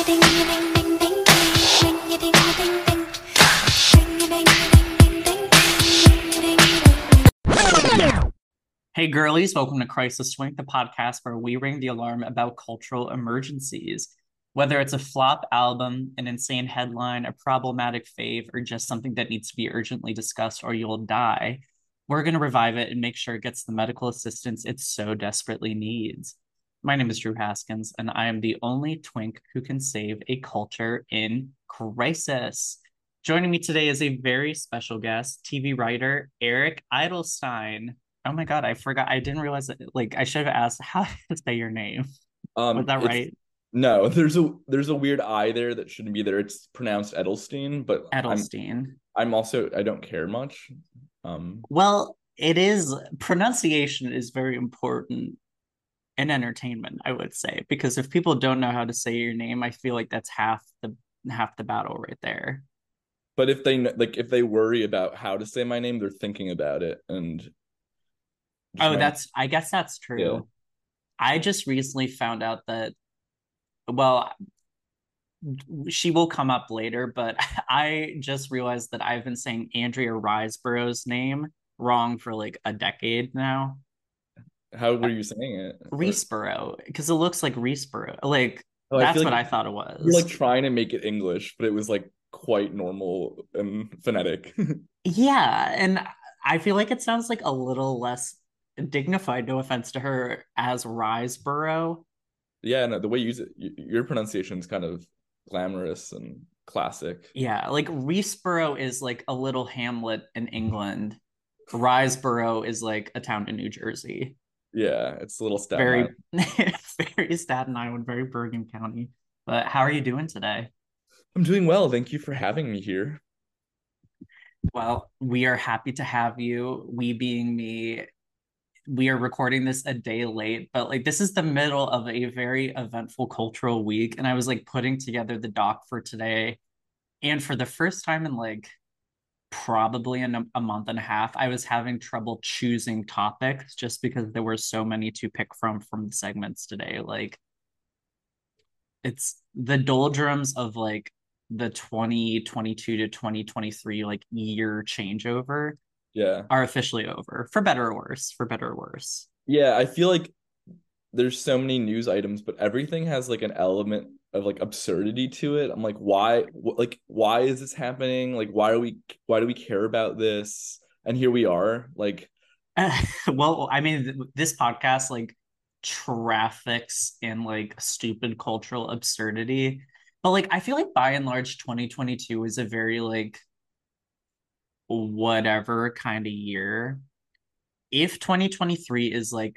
Hey girlies, welcome to Crisis Twink, the podcast where we ring the alarm about cultural emergencies. Whether it's a flop album, an insane headline, a problematic fave, or just something that needs to be urgently discussed or you'll die, we're going to revive it and make sure it gets the medical assistance it so desperately needs. My name is Drew Haskins, and I am the only twink who can save a culture in crisis. Joining me today is a very special guest, TV writer Eric Eidelstein. Oh my god, I forgot. I didn't realize that. Like, I should have asked how to say your name. Um, Was that right? No, there's a there's a weird I there that shouldn't be there. It's pronounced Edelstein, but I'm Edelstein. I'm also I don't care much. Um, Well, it is pronunciation is very important in entertainment, I would say, because if people don't know how to say your name, I feel like that's half the half the battle right there. but if they like if they worry about how to say my name, they're thinking about it and. Oh, that's I guess that's true. I just recently found out that well she will come up later, but I just realized that I've been saying Andrea Riseborough's name wrong for like a decade now. How were you saying it? Or- because it looks like Reesborough. Like Oh, that's feel what like I thought it was. You're like trying to make it English, but it was like quite normal and phonetic. Yeah, and I feel like it sounds like a little less dignified, no offense to her, as Riseborough. yeah, no, the way you use it, your pronunciation is kind of glamorous and classic. Yeah, like Reesborough is like a little hamlet in England. Riseborough is like a town in New Jersey. Yeah, it's a little Staten Very, Island. very Staten Island, very Bergen County. But how are you doing today? I'm doing well. Thank you for having me here. Well, we are happy to have you. We being me, we are recording this a day late, but like this is the middle of a very eventful cultural week. And I was like putting together the doc for today. And for the first time in like probably in a, a month and a half, I was having trouble choosing topics just because there were so many to pick from from the segments today. Like it's the doldrums of like the 2022 to 2023 like year changeover Yeah. are officially over for better or worse for better or worse Yeah, I feel like there's so many news items, but everything has like an element of like absurdity to it. I'm like, why wh- like why is this happening? Like why are we why do we care about this? And here we are. Like well i mean th- this podcast like traffics in like stupid cultural absurdity but like i feel like by and large 2022 is a very like whatever kind of year if 2023 is like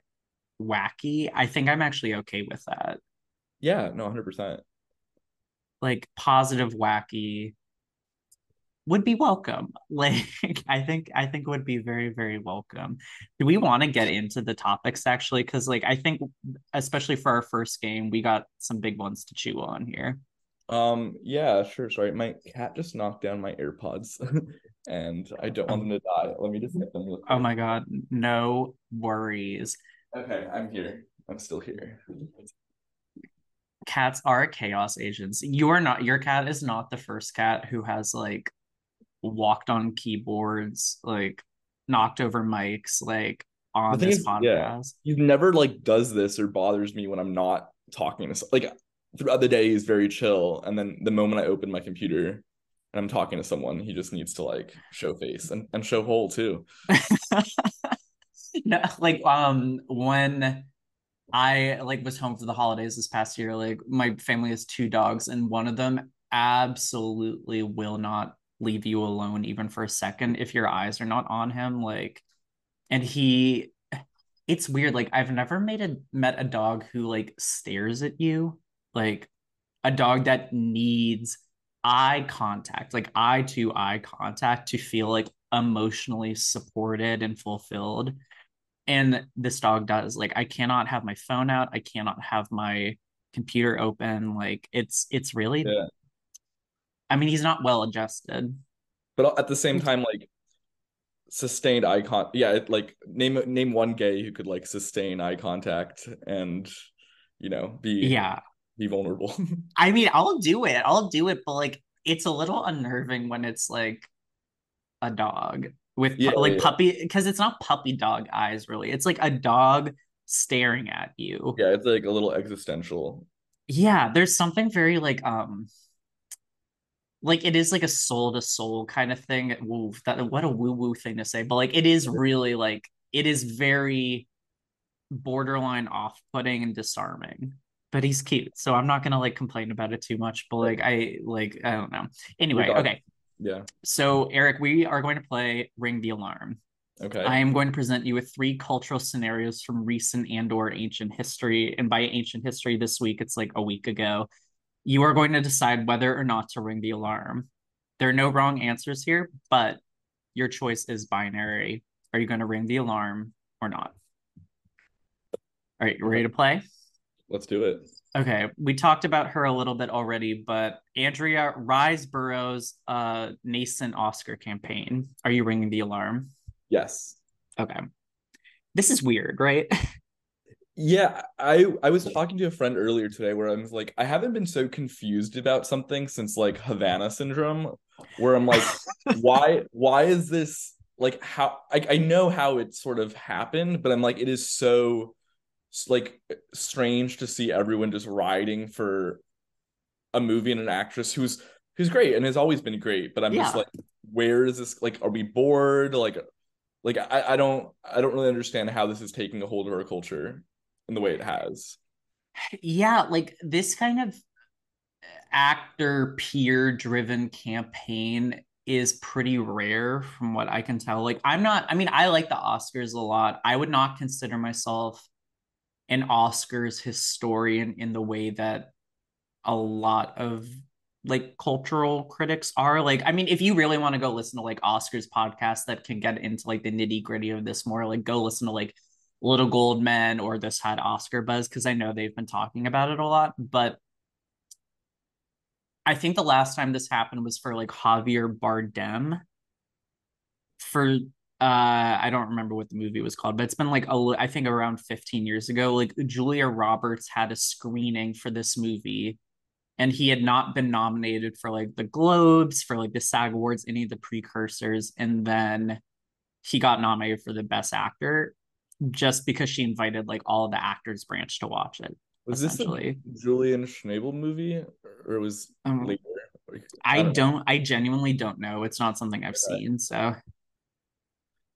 wacky i think i'm actually okay with that yeah, no, 100%. like positive wacky would be welcome like i think i think would be very very welcome do we want to get into the topics actually because like i think especially for our first game we got some big ones to chew on here Um yeah, sure. Sorry. My cat just knocked down my AirPods and I don't want them to die. Let me just get them real oh my god no worries Okay, I'm here. I'm still here. Cats are chaos agents you are not your cat is not the first cat who has like walked on keyboards like knocked over mics like on this is, podcast yeah. He never like does this or bothers me when I'm not talking to like throughout the day he's very chill and then the moment I open my computer and I'm talking to someone he just needs to like show face and, and show hole too. no, like um when I like was home for the holidays this past year, like my family has two dogs and one of them absolutely will not leave you alone even for a second if your eyes are not on him like and he it's weird like I've never made a met a dog who like stares at you like a dog that needs eye contact like eye to eye contact to feel like emotionally supported and fulfilled and this dog does like i cannot have my phone out i cannot have my computer open like it's it's really Yeah. i mean he's not well adjusted But at the same time like sustained eye con yeah, it, like name name one gay who could like sustain eye contact and you know be yeah be vulnerable. I mean, I'll do it. I'll do it, but like it's a little unnerving when it's like a dog with Yeah, like yeah. puppy because it's not puppy dog eyes really. It's like a dog staring at you. yeah, it's like a little existential. Yeah, there's something very like um like it is like a soul to soul kind of thing. Woo, that what a woo woo thing to say, but like it is really like it is very borderline off putting and disarming. But he's cute, so I'm not gonna like complain about it too much. But like I like I don't know. Anyway, okay. Yeah. So Eric, we are going to play Ring the Alarm. Okay. I am going to present you with three cultural scenarios from recent and or ancient history. And by ancient history this week, it's like a week ago. You are going to decide whether or not to ring the alarm. There are no wrong answers here, but your choice is binary. Are you going to ring the alarm or not? All right, you ready to play? Let's do it. Okay, we talked about her a little bit already, but Andrea Riseborough's uh, nascent Oscar campaign. Are you ringing the alarm? Yes. Okay. This is weird, right? Yeah, I I was talking to a friend earlier today where I was like, I haven't been so confused about something since like Havana syndrome, where I'm like, why why is this like how I, I know how it sort of happened, but I'm like, it is so like eh, strange to see everyone just riding for a movie and an actress who's who's great and has always been great, but I'm just like, where is this like are we bored? Like like I, I don't I don't really understand how this is taking a hold of our culture in the way it has. yeah, like this kind of actor peer driven campaign is pretty rare from what I can tell. Like, I'm not, I mean, I like the Oscars a lot. I would not consider myself an Oscars historian in the way that a lot of like cultural critics are. Like, I mean, if you really want to go listen to like Oscars podcasts that can get into like the nitty gritty of this more, like go listen to like Little Gold Men or This Had Oscar Buzz because I know they've been talking about it a lot. But I think the last time this happened was for like Javier Bardem for uh I don't remember what the movie was called, but it's been like a, I think around 15 years ago. Like Julia Roberts had a screening for this movie and he had not been nominated for like the Globes, for like the SAG Awards, any of the precursors, and then he got nominated for the best actor just because she invited like all the actors branch to watch it. Was this the Julian Schnabel movie or was Um, later? I don't don't I genuinely don't know. It's not something I've seen, so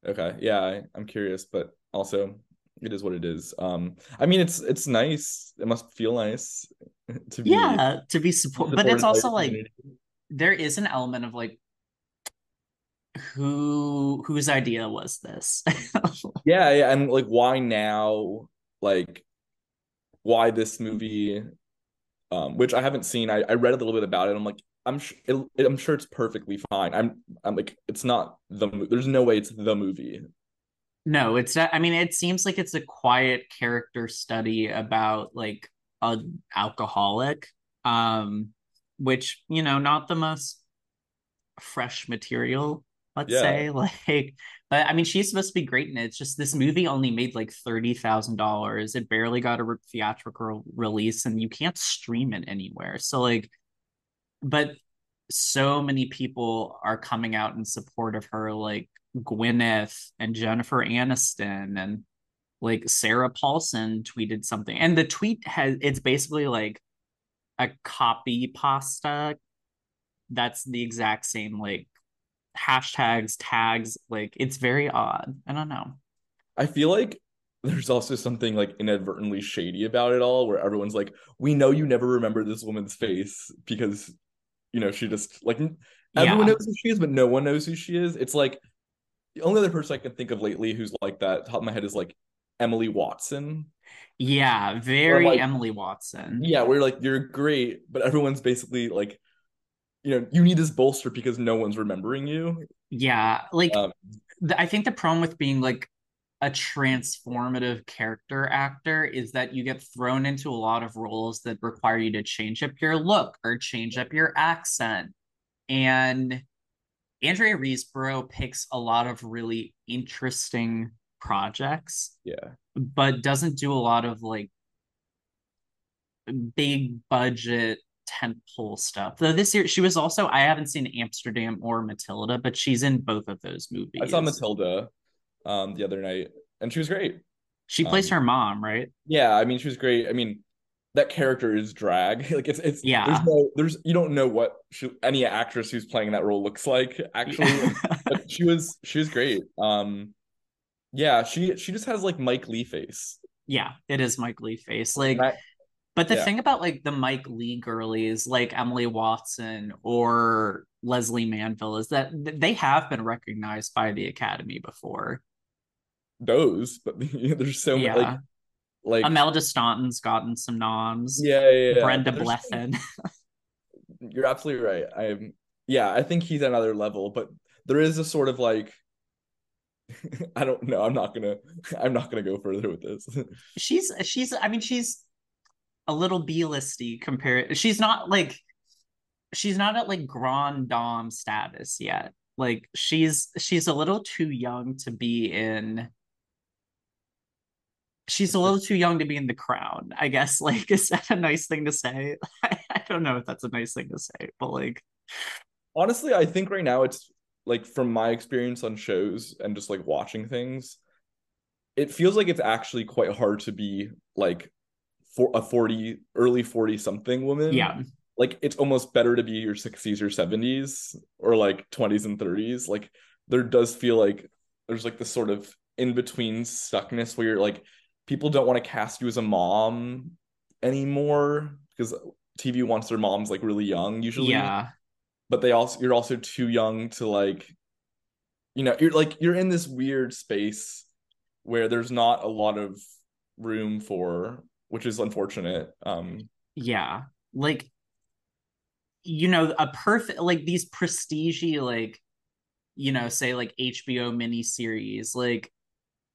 Okay, yeah, I, I'm curious, but also it is what it is. Um, I mean, it's it's nice. It must feel nice to be yeah, to be support but it's also like community. there is an element of like who whose idea was this? Yeah, yeah, and like why now? Like why this movie? Um, which I haven't seen. I, I read a little bit about it. I'm like, I'm sh- it, I'm sure it's perfectly fine. I'm I'm like, it's not the. There's no way it's the movie. No, it's not. I mean, it seems like it's a quiet character study about like a alcoholic, um, which you know, not the most fresh material, let's Yeah. say. Like, but I mean, she's supposed to be great in it. It's just this movie only made like thirty thousand dollars. It barely got a theatrical release, and you can't stream it anywhere. So like, but so many people are coming out in support of her, like Gwyneth and Jennifer Aniston and like Sarah Paulson tweeted something. And the tweet has it's basically like a copy pasta that's the exact same like hashtags, tags, like it's very odd. I don't know. I feel like there's also something like inadvertently shady about it all, where everyone's like, "We know you never remember this woman's face because, you know, she just like everyone Yeah. knows who she is, but no one knows who she is." It's like the only other person I can think of lately who's like that, top of my head, is like Emily Watson. Yeah, very like- Emily Watson. Yeah, we're like, you're great, but everyone's basically like, you know, you need this bolster because no one's remembering you. Yeah, like Um, the, I think the problem with being like a transformative character actor is that you get thrown into a lot of roles that require you to change up your look or change up your accent. And Andrea Riseborough picks a lot of really interesting projects, Yeah. but doesn't do a lot of like big budget tentpole stuff. Though this year she was also I haven't seen Amsterdam or Matilda, but she's in both of those movies. I saw Matilda um the other night and she was great. She plays Um, her mom, right? Yeah, I mean she was great. I mean that character is drag. Like it's it's Yeah. There's no there's you don't know what she, any actress who's playing that role looks like actually. but she was she was great. Um, yeah, she she just has like Mike Leigh face. yeah, it is Mike Leigh face. Like I- But the Yeah. thing about like the Mike Leigh girlies, like Emily Watson or Lesley Manville, is that they have been recognized by the Academy before. Those, but there's so Yeah. many like like Imelda Staunton's gotten some noms. yeah, yeah, yeah. Brenda There's- Blethyn. You're absolutely right. I'm yeah, I think he's another level, but there is a sort of like I don't know. I'm not gonna I'm not gonna go further with this. she's she's I mean she's a little B-listy compared. She's not like she's not at like grand dame status yet. Like she's she's a little too young to be in. She's a little too young to be in the crown, I guess. Like, is that a nice thing to say? I, don't know if that's a nice thing to say, but like, Honestly, I think right now it's like from my experience on shows and just like watching things, it feels like it's actually quite hard to be like for a 40 early 40 something woman. yeah, Like it's almost better to be your 60s or 70s or like 20s and 30s. Like there does feel like there's like this sort of in between stuckness where you're like people don't want to cast you as a mom anymore because TV wants their moms like really young usually. Yeah, but they also you're also too young to like you know you're like you're in this weird space where there's not a lot of room for which is unfortunate um. Yeah. Like, you know, a perfect like these prestige like, you know, say like HBO miniseries, like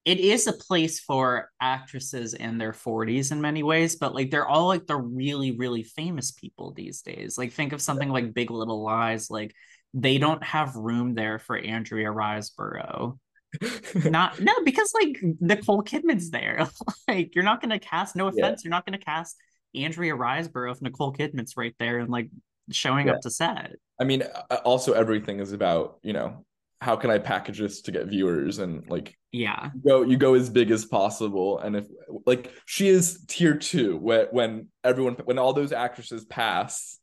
it is a place for actresses in their 40s in many ways, but like they're all like the really, really famous people these days. Like think of something like Big Little Lies, like they don't have room there for Andrea Riseborough. Not no, because like Nicole Kidman's there. like you're not gonna cast, no Yeah. offense, you're not gonna cast Andrea Riseborough if Nicole Kidman's right there and like showing Yeah. up to set. i mean uh, also everything is about you know how can i package this to get viewers and like Yeah. you go you go as big as possible and if like she is tier two when when everyone when all those actresses pass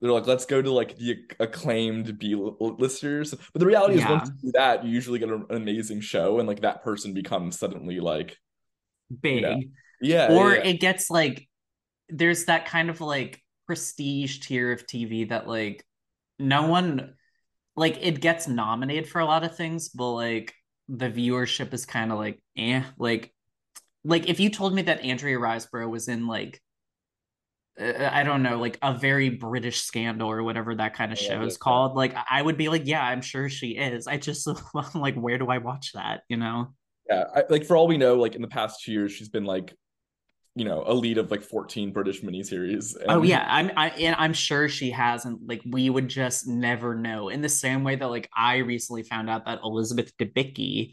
they're like let's go to like the acclaimed b listers but the reality is Yeah. once you do that you usually get an amazing show and like that person becomes suddenly like Big. Yeah. yeah or yeah, it gets like there's that kind of like prestige tier of TV that like no one like it gets nominated for a lot of things, but like the viewership is kind of like eh. Like like if you told me that Andrea Riseborough was in like uh, I don't know, like a very British scandal or whatever that kind of I show is yeah. called, like I would be like, yeah, I'm sure she is. I just I'm like, where do I watch that? You know? yeah I, like for all we know like in the past two years she's been like you know a lead of like 14 british miniseries oh, and Oh yeah, I'm I and I'm sure she hasn't. Like we would just never know. In the same way that like I recently found out that Elizabeth Debicki,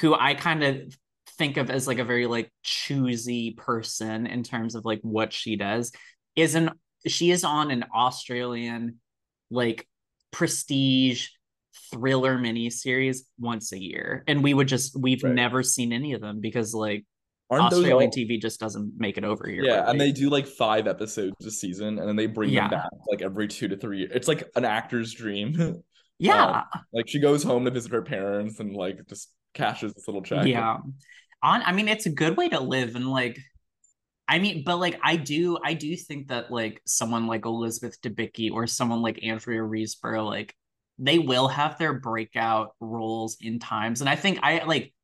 who I kind of think of as like a very like choosy person in terms of like what she does, is an she is on an Australian like prestige thriller miniseries once a year. And we would just we've Right. never seen any of them because like aren't Australian all- TV just doesn't make it over here. Yeah, really. and they do like five episodes a season, and then they bring Yeah. them back like every two to three. It's like an actor's dream. Um, yeah. like she goes home to visit her parents and like just cashes this little check. Yeah. On I mean it's a good way to live and like I mean but like I do I do think that like someone like Elizabeth Debicki or someone like Andrea Riseborough like they will have their breakout roles in times and I think I like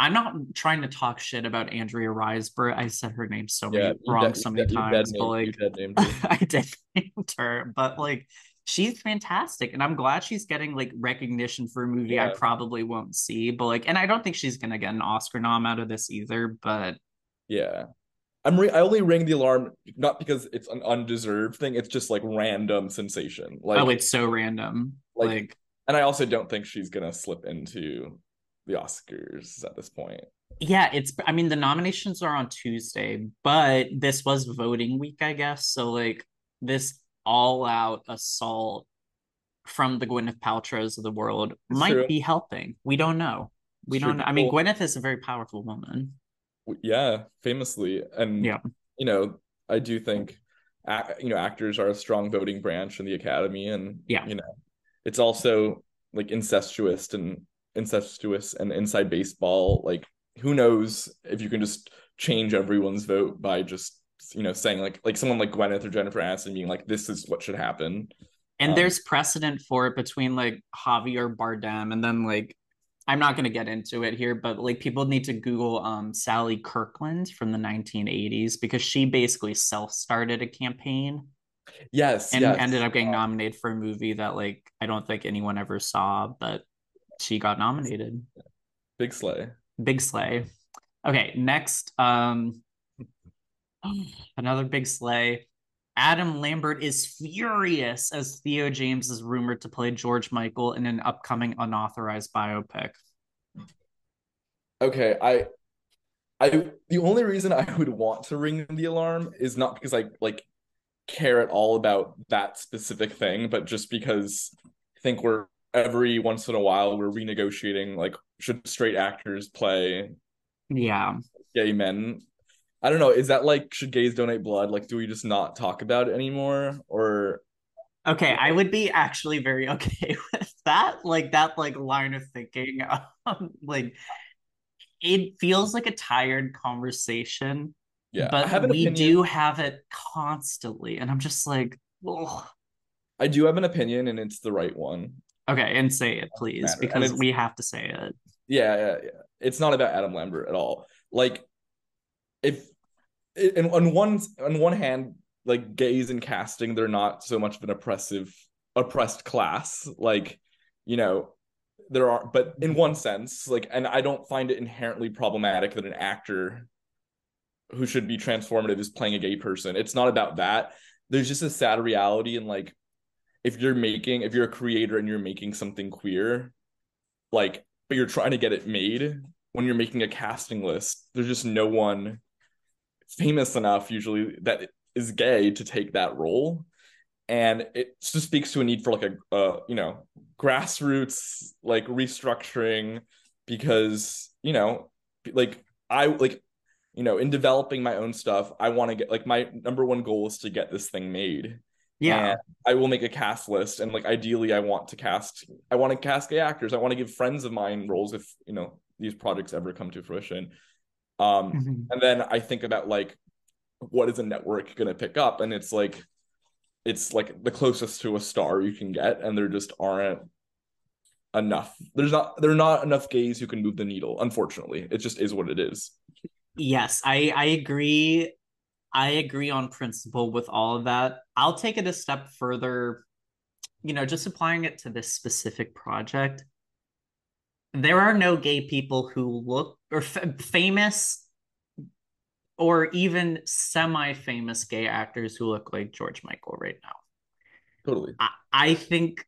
I'm not trying to talk shit about Andrea Riseborough. I said her name so many yeah, you wrong dead- so many dead times, but like. I did named her, but like she's fantastic, and I'm glad she's getting like recognition for a movie I probably won't see. But like, and I don't think she's gonna get an Oscar nom out of this either. But Yeah. I'm re- I only ring the alarm not because it's an undeserved thing. It's just like random sensation. Oh, like, oh, it's so random. like- Like, and I also don't think she's gonna slip into the Oscars at this point. Yeah, it's I mean the nominations are on Tuesday, but this was voting week, I guess. So like this all out assault from the Gwyneth Paltrow's of the world It's might true. be helping. We don't know. We It's don't know. I mean, Gwyneth is a very powerful woman. yeah, famously, and Yeah. you know, I do think, you know, actors are a strong voting branch in the Academy, and Yeah. you know, it's also like incestuous and incestuous and inside baseball. Like, who knows if you can just change everyone's vote by just you know saying like like someone like Gwyneth or Jennifer Aniston being like, this is what should happen. And Um, there's precedent for it between like Javier Bardem and then like I'm not going to get into it here, but like people need to Google um, Sally Kirkland from the 1980s because she basically self started a campaign Yes, and yes. ended up getting nominated for a movie that like I don't think anyone ever saw, but she got nominated. Big Slay. Big Slay. Okay, next, um, another big sleigh. Adam Lambert is furious as Theo James is rumored to play George Michael in an upcoming unauthorized biopic. Okay, I I the only reason I would want to ring the alarm is not because I like care at all about that specific thing, but just because I think we're every once in a while we're renegotiating like should straight actors play Yeah. gay men? I don't know, is that like should gays donate blood? Like do we just not talk about it anymore or Okay, I would be actually very okay with that. Like that like line of thinking. Um, like it feels like a tired conversation, yeah, but we opinion. do have it constantly. And I'm just like, ugh. I do have an opinion and it's the right one. Okay, and say it, please, because we have to say it. Yeah, yeah, yeah. It's not about Adam Lambert at all. Like, if and on one on one hand, like gays in casting, they're not so much of an oppressive oppressed class. Like, you know, there are, but in one sense, like, and I don't find it inherently problematic that an actor who should be transformative is playing a gay person. It's not about that. There's just a sad reality in like if you're making if you're a creator and you're making something queer, like but you're trying to get it made when you're making a casting list, there's just no one famous enough usually that is gay to take that role. And it just speaks to a need for like a uh, you know, grassroots like restructuring because, you know, like I like you know, in developing my own stuff, I want to get like my number one goal is to get this thing made. Yeah. And I will make a cast list and like ideally I want to cast I want to cast gay actors. I want to give friends of mine roles if, you know, these projects ever come to fruition. Um Mhm. and then I think about like what is a network going to pick up and it's like it's like the closest to a star you can get and there just aren't enough. There's not there are not enough gays who can move the needle, unfortunately. It just is what it is. Yes, I I agree. I agree on principle with all of that. I'll take it a step further, you know, just applying it to this specific project. There are no gay people who look or f- famous or even semi-famous gay actors who look like George Michael right now. Totally. I, I think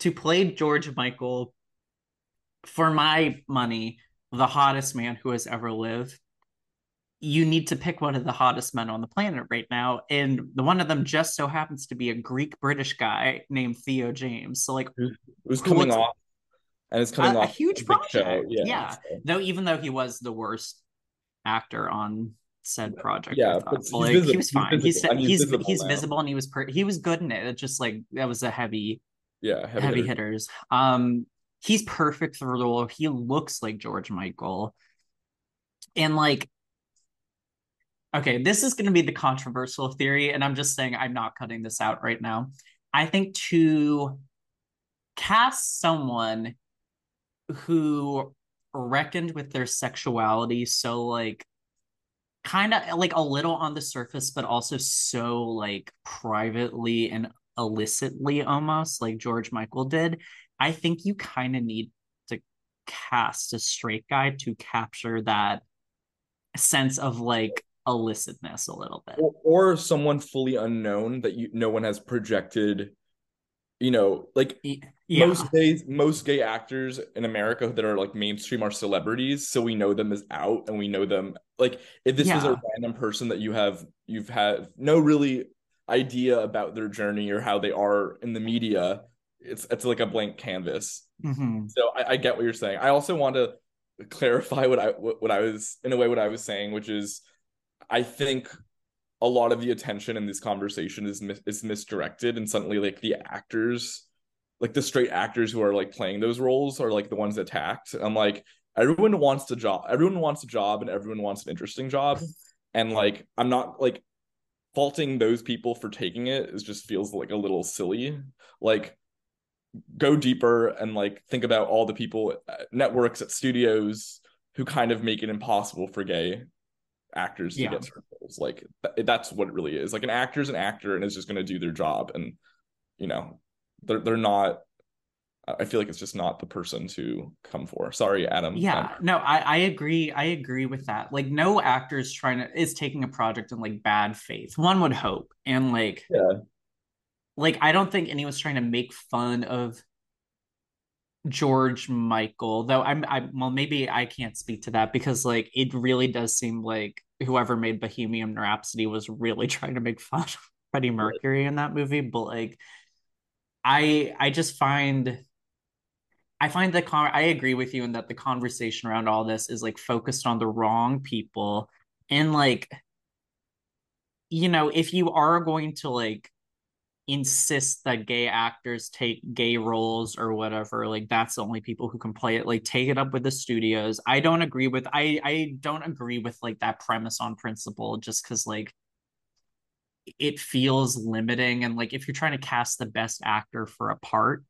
to play George Michael, for my money, the hottest man who has ever lived, you need to pick one of the hottest men on the planet right now. And the one of them just so happens to be a Greek British guy named Theo James. So, like, It was coming off and it's coming a, a off huge a show. project. Yeah. Yeah. so. Though, even though he was the worst actor on said project, Yeah, but he's like, visible- he was fine. He's visible, and he's he's visible he's visible and he was per- he was good in it. It's just like that was a heavy Yeah, heavy, heavy, hitter. hitters. Um, he's perfect for the role. He looks like George Michael, and like, okay, this is going to be the controversial theory, and I'm just saying I'm not cutting this out right now. I think to cast someone who reckoned with their sexuality so like kind of like a little on the surface but also so like privately and illicitly almost like George Michael did I think you kind of need to cast a straight guy to capture that sense of like illicitness a little bit or, or someone fully unknown that you no one has projected you know like Yeah. most days most gay actors in America that are like mainstream are celebrities, so we know them as out and we know them like if this is a random person that you have you've had no really idea about their journey or how they are in the media, it's it's like a blank canvas. Mhm. So I, I get what you're saying. I also want to clarify what I what I was in a way what I was saying, which is I think a lot of the attention in this conversation is mis- is misdirected, and suddenly like the actors, like the straight actors who are like playing those roles, are like the ones attacked. I'm like everyone wants a job, everyone wants a job, and everyone wants an interesting job, and like I'm not like faulting those people for taking it. It just feels like a little silly. Like go deeper and like think about all the people at networks at studios who kind of make it impossible for gay actors to get certain roles. Like th- that's what it really is. Like an actor's an actor and is just going to do their job, and you know, they're they're not. I I feel like it's just not the person to come for. Sorry, Adam. Yeah, no, I I agree. I agree with that. Like, no actor is trying to is taking a project in like bad faith. One would hope, and like, Yeah. like I don't think anyone's trying to make fun of George Michael. Though I'm, I well, maybe I can't speak to that because like it really does seem like whoever made Bohemian Rhapsody was really trying to make fun of Freddie Mercury in that movie. But like, I I just find. I find the con I agree with you in that the conversation around all this is like focused on the wrong people. And like, you know, if you are going to like insist that gay actors take gay roles or whatever, like that's the only people who can play it, like take it up with the studios. I don't agree with I I don't agree with like that premise on principle just because like it feels limiting and like if you're trying to cast the best actor for a part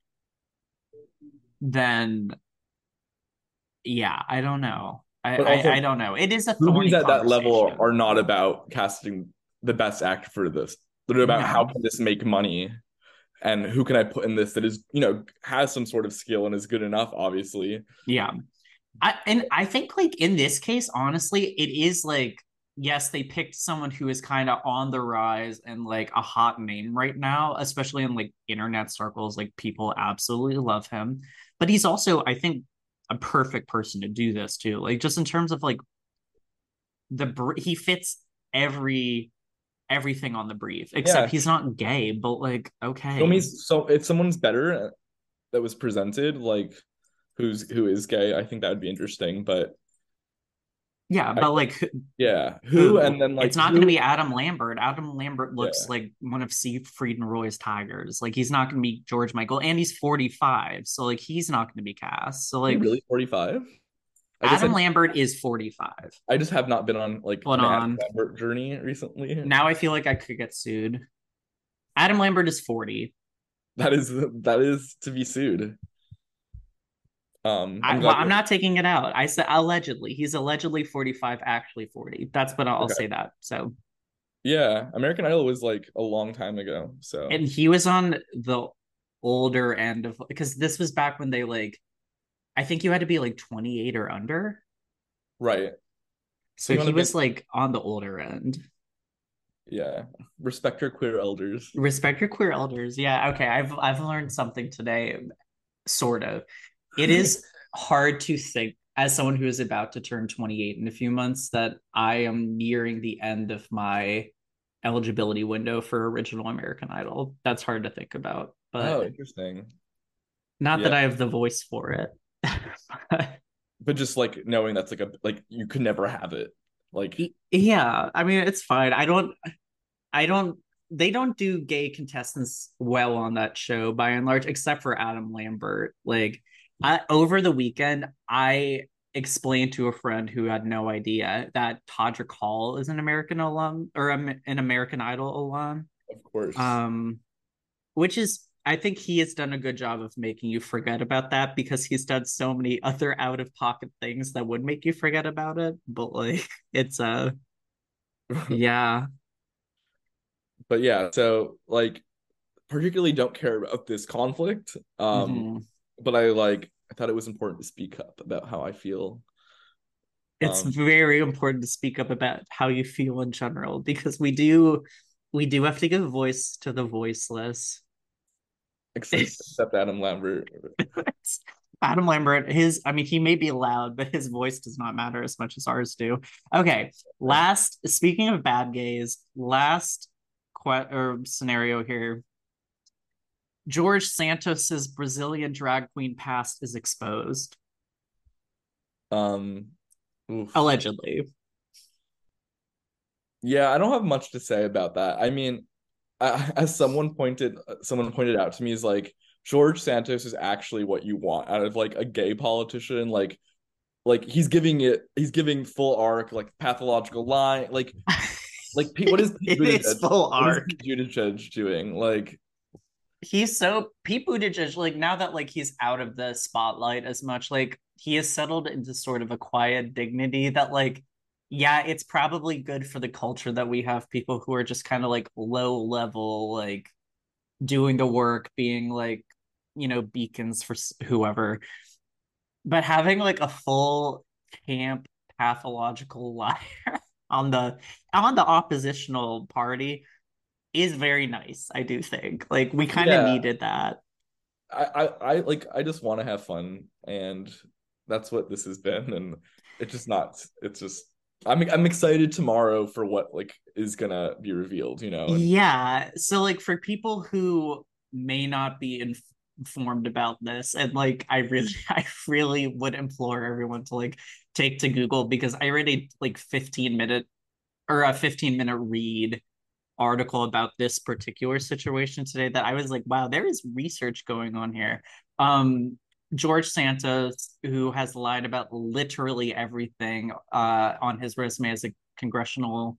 then yeah, I don't know. I, I, I don't know. It is a Movies at that level are not about casting the best actor for this. They're about No. how can this make money and who can I put in this that is, you know, has some sort of skill and is good enough, obviously. Yeah. I and I think like in this case, honestly, it is like yes, they picked someone who is kind of on the rise and like a hot name right now, especially in like internet circles. Like people absolutely love him. But he's also, I think, a perfect person to do this too. Like just in terms of like the br- he fits every everything on the brief, except Yeah. he's not gay, but like okay. So, so if someone's better uh, that was presented, like who's who is gay, I think that would be interesting. But yeah, but like yeah, who and then like it's not who- going to be Adam Lambert. Adam Lambert looks Yeah. like one of Siegfried and Roy's tigers. Like he's not going to be George Michael, and he's forty five, so like he's not going to be cast. So like really 45? I Adam I, Lambert is forty five. I just have not been on like Hold an on. Adam Lambert journey recently. Now I feel like I could get sued. Adam Lambert is forty. That is that is to be sued. Um, I, I'm well, I'm not taking it out. I said allegedly. He's allegedly forty five, actually forty. That's but I'll Okay. say that. So Yeah, American Idol was like a long time ago. So and he was on the older end of because this was back when they like I think you had to be like 28 or under. right, So You he was be- like on the older end. yeah. Respect your queer elders. Respect your queer elders. Yeah, okay. I've I've learned something today, sort of. It is hard to think as someone who is about to turn 28 in a few months that I am nearing the end of my eligibility window for original American Idol. That's hard to think about, but oh, interesting. not that. I have the voice for it. But just like knowing that's like a like you could never have it. Like yeah, I mean it's fine. I don't I don't they don't do gay contestants well on that show by and large, except for Adam Lambert. Like I, over the weekend, I explained to a friend who had no idea that Todrick Hall is an American alum or an American Idol alum. of course. Um, which is I think he has done a good job of making you forget about that because he's done so many other out of pocket things that would make you forget about it. But like it's uh yeah. but yeah, so like particularly don't care about this conflict. Um Mhm. but I like I thought it was important to speak up about how I feel. It's um, very important to speak up about how you feel in general because we do we do have to give voice to the voiceless. Except, except Adam Lambert. Adam Lambert, his, I mean, he may be loud, but his voice does not matter as much as ours do. Okay. Last, speaking of bad gays, last que- or scenario here. George Santos's Brazilian drag queen past is exposed. Um, oof. Allegedly. Yeah, I don't have much to say about that. I mean, I, as someone pointed, someone pointed out to me, is like George Santos is actually what you want out of like a gay politician. Like, like he's giving it, he's giving full arc, like pathological line, like, like what is is full arc? Buttigieg doing? Like, he's so Pete Buttigieg. Like now that like he's out of the spotlight as much, like he has settled into sort of a quiet dignity that like yeah, it's probably good for the culture that we have people who are just kind of like low level, like doing the work, being like, you know, beacons for whoever. But having like a full camp pathological liar on the on the oppositional party is very nice, I do think. Like we kind of yeah. needed that. I, I I like I just want to have fun and that's what this has been and it's just not it's just I'm I'm excited tomorrow for what like is gonna be revealed, you know. And... Yeah. So like for people who may not be inf- informed about this, and like I really I really would implore everyone to like take to Google because I read a like 15 minute or a 15 minute read article about this particular situation today that I was like, wow, there is research going on here. Um George Santos, who has lied about literally everything uh, on his resume as a congressional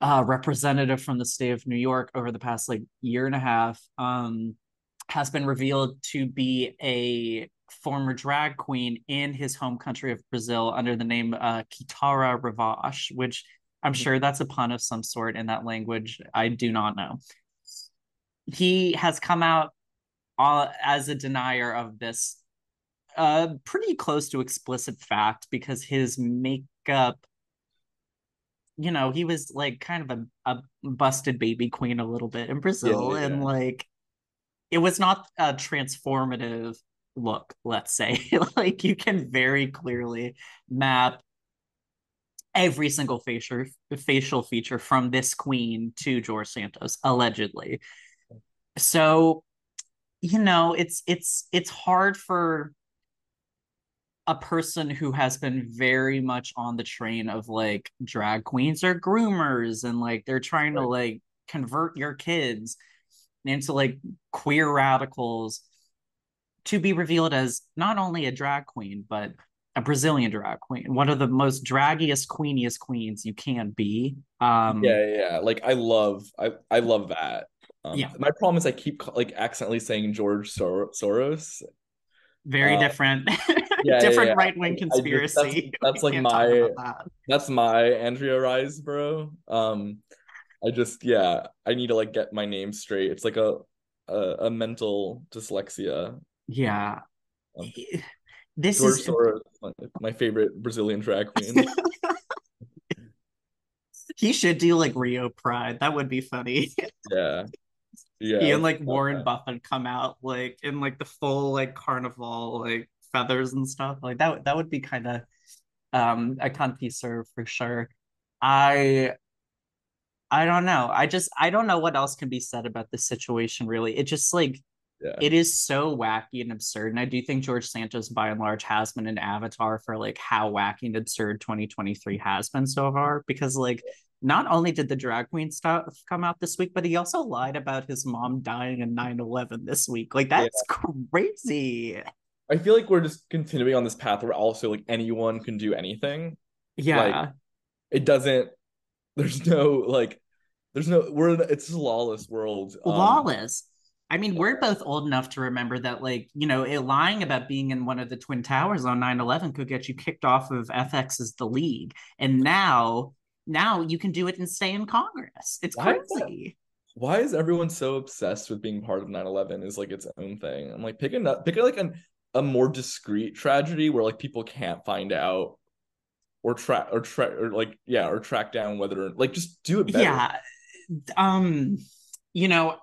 uh, representative from the state of New York over the past like year and a half, um, has been revealed to be a former drag queen in his home country of Brazil under the name uh, Kitara Revache, which I'm sure that's a pun of some sort in that language. I do not know. He has come out uh, as a denier of this uh pretty close to explicit fact because his makeup you know he was like kind of a, a busted baby queen a little bit in brazil yeah, yeah. and like it was not a transformative look let's say like you can very clearly map every single facial facial feature from this queen to george santos allegedly so you know it's it's it's hard for a person who has been very much on the train of like drag queens or groomers and like they're trying right. to like convert your kids into like queer radicals to be revealed as not only a drag queen but a Brazilian drag queen, one of the most draggiest, queeniest queens you can be. Um, yeah, yeah, like I love, I, I love that. Um, yeah. My problem is I keep like accidentally saying George Sor- Soros. Very uh, different, yeah, different yeah, right wing conspiracy. Just, that's, that's like my that. that's my Andrea Rise, bro. Um, I just yeah, I need to like get my name straight. It's like a a, a mental dyslexia. Yeah. Um, this George is Soros, my, my favorite Brazilian drag queen. he should do like Rio Pride. That would be funny. yeah yeah he and like warren buffett come out like in like the full like carnival like feathers and stuff like that that would be kind of um a country serve for sure. I i don't know. I just i don't know what else can be said about this situation really. It just like yeah. it is so wacky and absurd and i do think george santos by and large has been an avatar for like how wacky and absurd 2023 has been so far because like not only did the drag queen stuff come out this week, but he also lied about his mom dying in 9 11 this week. Like, that's yeah. crazy. I feel like we're just continuing on this path where also, like, anyone can do anything. Yeah. Like, it doesn't, there's no, like, there's no, we're, it's a lawless world. Um, lawless. I mean, we're both old enough to remember that, like, you know, lying about being in one of the Twin Towers on 9 11 could get you kicked off of FX's The League. And now now you can do it and stay in Congress. It's why crazy. Is why is everyone so obsessed with being part of 9-11 is like its own thing? I'm like picking up pick like an, a more discreet tragedy where like people can't find out or track or track or like yeah or track down whether or like just do it better. Yeah. Um you know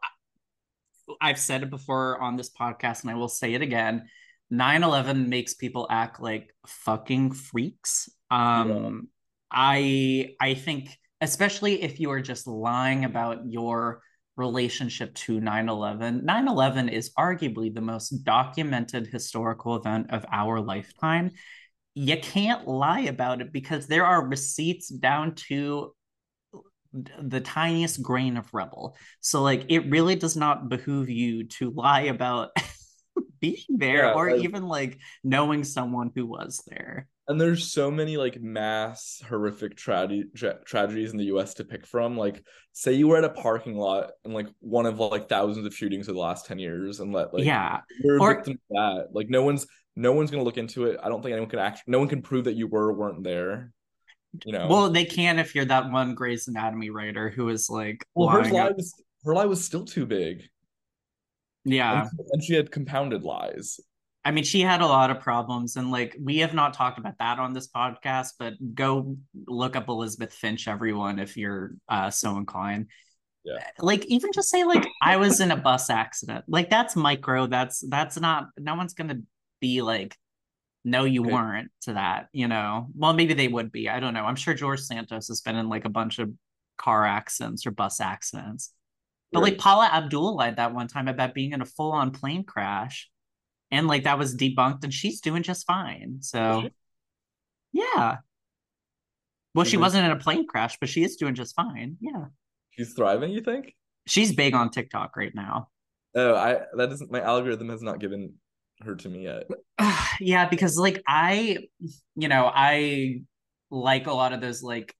I've said it before on this podcast, and I will say it again. 9-11 makes people act like fucking freaks. Um. I I think especially if you are just lying about your relationship to 9-11 9-11 is arguably the most documented historical event of our lifetime. You can't lie about it because there are receipts down to the tiniest grain of rebel. So like it really does not behoove you to lie about being there yeah, or even like knowing someone who was there and there's so many like mass horrific tragedy tra- tragedies in the US to pick from. Like say you were at a parking lot and like one of like thousands of shootings of the last 10 years and let like yeah. you're a or, victim of that. Like no one's no one's going to look into it. I don't think anyone can actually no one can prove that you were weren't there you know? Well they can if you're that one Grey's Anatomy writer who is like well her lie was her lie was still too big. Yeah. And, and she had compounded lies I mean, she had a lot of problems, and like we have not talked about that on this podcast, but go look up Elizabeth Finch, everyone, if you're uh, so inclined. Yeah. Like even just say like I was in a bus accident. Like that's micro. That's that's not. No one's gonna be like, no, you okay. weren't to that. You know. Well, maybe they would be. I don't know. I'm sure George Santos has been in like a bunch of car accidents or bus accidents. But right. like Paula Abdul lied that one time about being in a full on plane crash and like that was debunked and she's doing just fine so yeah. Well she wasn't in a plane crash but she is doing just fine yeah. She's thriving you think? She's big on tiktok right now. Oh i that isn't my algorithm has not given her to me yet. Yeah because like i you know i like a lot of those like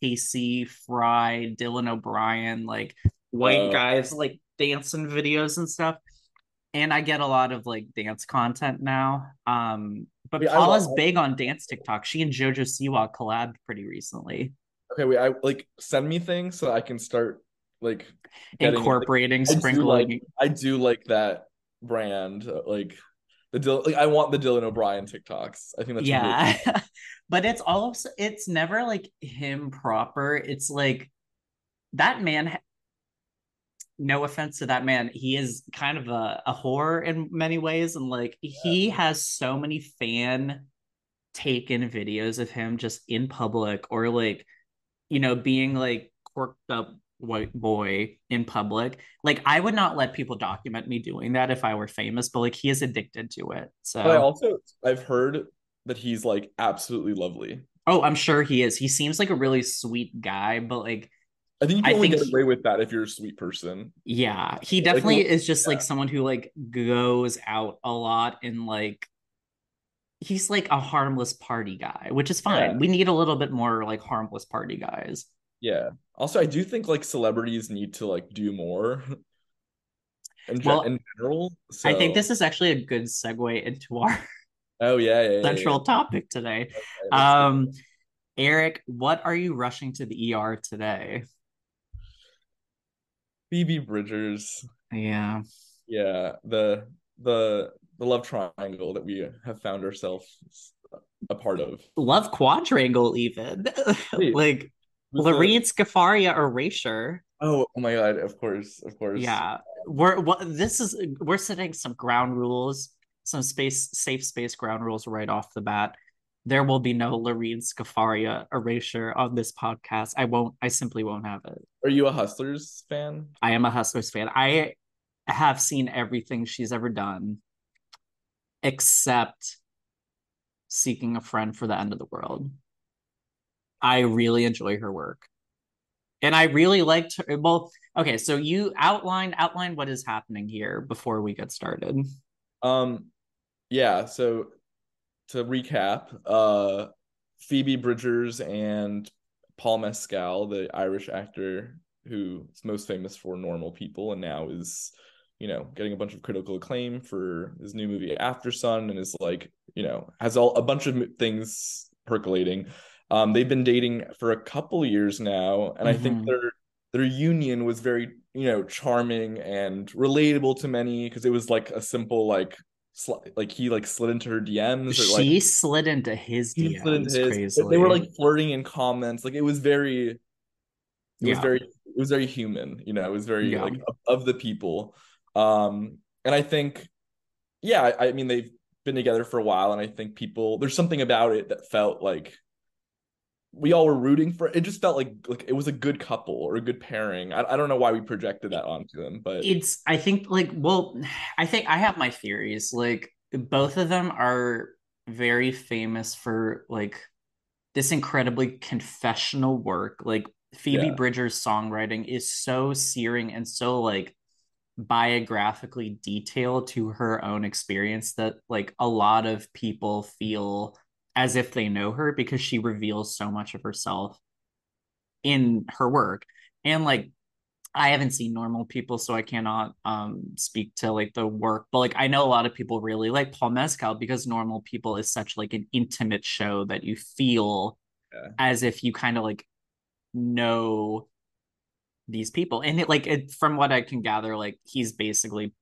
casey fry dylan o'brien like white uh, guys like dancing videos and stuff and I get a lot of like dance content now. Um, but yeah, Paula's big on dance TikTok. She and JoJo Siwa collabed pretty recently. Okay, wait, I like send me things so I can start like getting, incorporating, like, sprinkling. I do, like, I do like that brand, like the like I want the Dylan O'Brien TikToks. I think that's yeah, but it's also it's never like him proper. It's like that man no offense to that man, he is kind of a, a whore in many ways. And like yeah. he has so many fan taken videos of him just in public or like, you know, being like quirked up white boy in public. Like I would not let people document me doing that if I were famous, but like he is addicted to it. So but I also I've heard that he's like absolutely lovely. Oh, I'm sure he is. He seems like a really sweet guy, but like I think you can I only get away with that if you're a sweet person. Yeah, he definitely like, is just yeah. like someone who like goes out a lot and like he's like a harmless party guy, which is fine. Yeah. We need a little bit more like harmless party guys. Yeah. Also, I do think like celebrities need to like do more. In, well, in general, so... I think this is actually a good segue into our oh yeah, yeah central topic today. Okay, um, Eric, what are you rushing to the ER today? Phoebe Bridgers. Yeah. Yeah. The the the love triangle that we have found ourselves a part of. Love quadrangle, even. like Lorene. Scafaria erasure. Oh, oh my god, of course, of course. Yeah. We're what this is we're setting some ground rules, some space safe space ground rules right off the bat there will be no Lorene Scafaria erasure on this podcast. I won't. I simply won't have it. Are you a Hustlers fan? I am a Hustlers fan. I have seen everything she's ever done, except seeking a friend for the end of the world. I really enjoy her work. And I really liked her. Well, okay, so you outline outline what is happening here before we get started. Um yeah, so to recap, uh, Phoebe Bridgers and Paul Mescal, the Irish actor who is most famous for Normal People and now is, you know, getting a bunch of critical acclaim for his new movie Aftersun and is like, you know, has all a bunch of things percolating. Um, they've been dating for a couple years now, and mm-hmm. I think mm-hmm. their their union was very, you know, charming and relatable to many because it was like a simple like sl- like he like slid into her DMs. Or, she slid into his DMs. Slid into his, They were like flirting in comments. Like it was very, it yeah. was very, it was very human. You know, it was very yeah. like of, of the people. Um, and I think, yeah, I, I mean they've been together for a while, and I think people there's something about it that felt like we all were rooting for it. just felt like like it was a good couple or a good pairing. I, I don't know why we projected that onto them, but it's I think like well, I think I have my theories. Like both of them are very famous for like this incredibly confessional work. Like Phoebe yeah. Bridgers' songwriting is so searing and so like biographically detailed to her own experience that like a lot of people feel as if they know her because she reveals so much of herself in her work. And like I haven't seen normal people, so I cannot um speak to like the work, but like I know a lot of people really like Paul Mescal because normal people is such like an intimate show that you feel yeah. as if you kind of like know these people. And it like it from what I can gather, like he's basically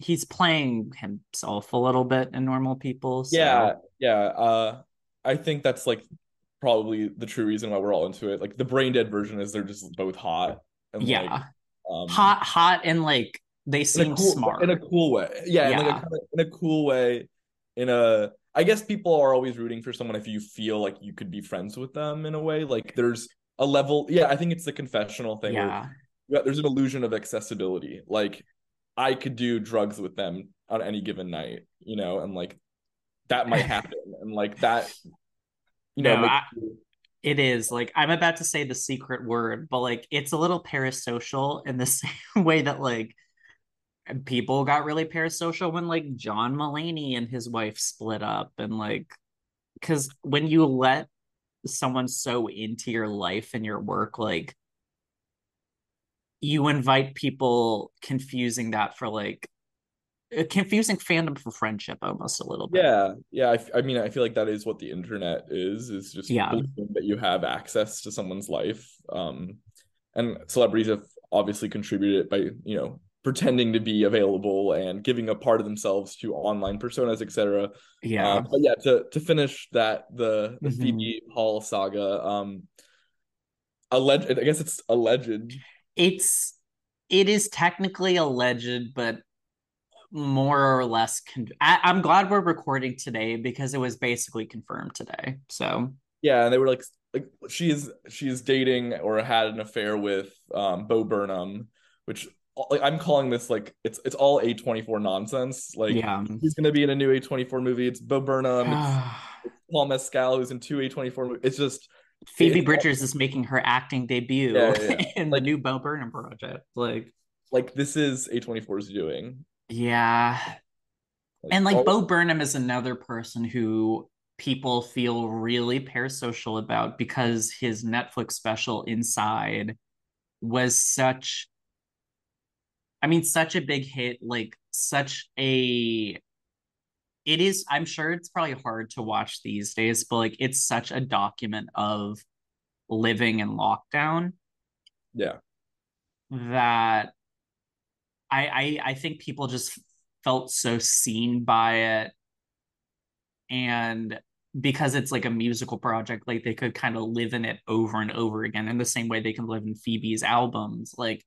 he's playing himself a little bit in normal people. So. Yeah, yeah. Uh, I think that's like probably the true reason why we're all into it. Like the brain dead version is they're just both hot. And yeah, like, um, hot, hot, and like they seem cool, smart in a cool way. Yeah, yeah. In, like a, in a cool way. In a, I guess people are always rooting for someone if you feel like you could be friends with them in a way. Like there's a level. Yeah, I think it's the confessional thing. Yeah. Where, there's an illusion of accessibility. Like I could do drugs with them on any given night, you know, and like that might happen. and like that, you know, no, I, it is like I'm about to say the secret word, but like it's a little parasocial in the same way that like people got really parasocial when like John Mulaney and his wife split up and like because when you let someone so into your life and your work like you invite people confusing that for like confusing fandom for friendship almost a little bit. Yeah, yeah. I, I mean, I feel like that is what the internet is. Is just yeah. that you have access to someone's life. Um, and celebrities have obviously contributed by you know pretending to be available and giving a part of themselves to online personas, etc. Yeah. Um, but yeah, to to finish that the the mm-hmm. Phoebe Paul saga, um, alleged. I guess it's alleged it's it is technically alleged, but more or less. Con- I, I'm glad we're recording today because it was basically confirmed today. So yeah, and they were like, like she's she's dating or had an affair with um, Bo Burnham, which like I'm calling this like it's it's all A24 nonsense. Like yeah. he's gonna be in a new A24 movie. It's Bo Burnham. it's, it's Paul Mescal who's in two A24 movies. It's just Phoebe Bridgers is making her acting debut yeah, yeah, in like, the new Bo Burnham project. Like, like this is A24's doing. Yeah. Like, and like oh. Bo Burnham is another person who people feel really parasocial about because his Netflix special Inside was such I mean such a big hit, like such a it is i'm sure it's probably hard to watch these days but like it's such a document of living in lockdown. Yeah. That i i, I think people just felt so seen by it. And because it's like a musical project like they could kind of live in it over and over again in the same way they can live in phoebe's albums. Like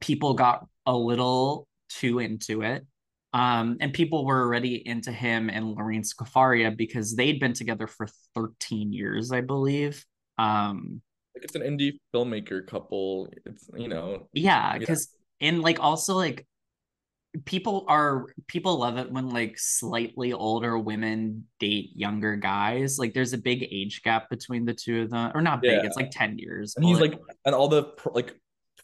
people got a little too into it um, and people were already into him and Lorene Scafaria because they'd been together for 13 years, I believe. Um, like it's an indie filmmaker couple. It's you know. Yeah, because yeah. and like also like people are people love it when like slightly older women date younger guys. Like there's a big age gap between the two of them, or not big. Yeah. It's like 10 years. And he's like, like and all the like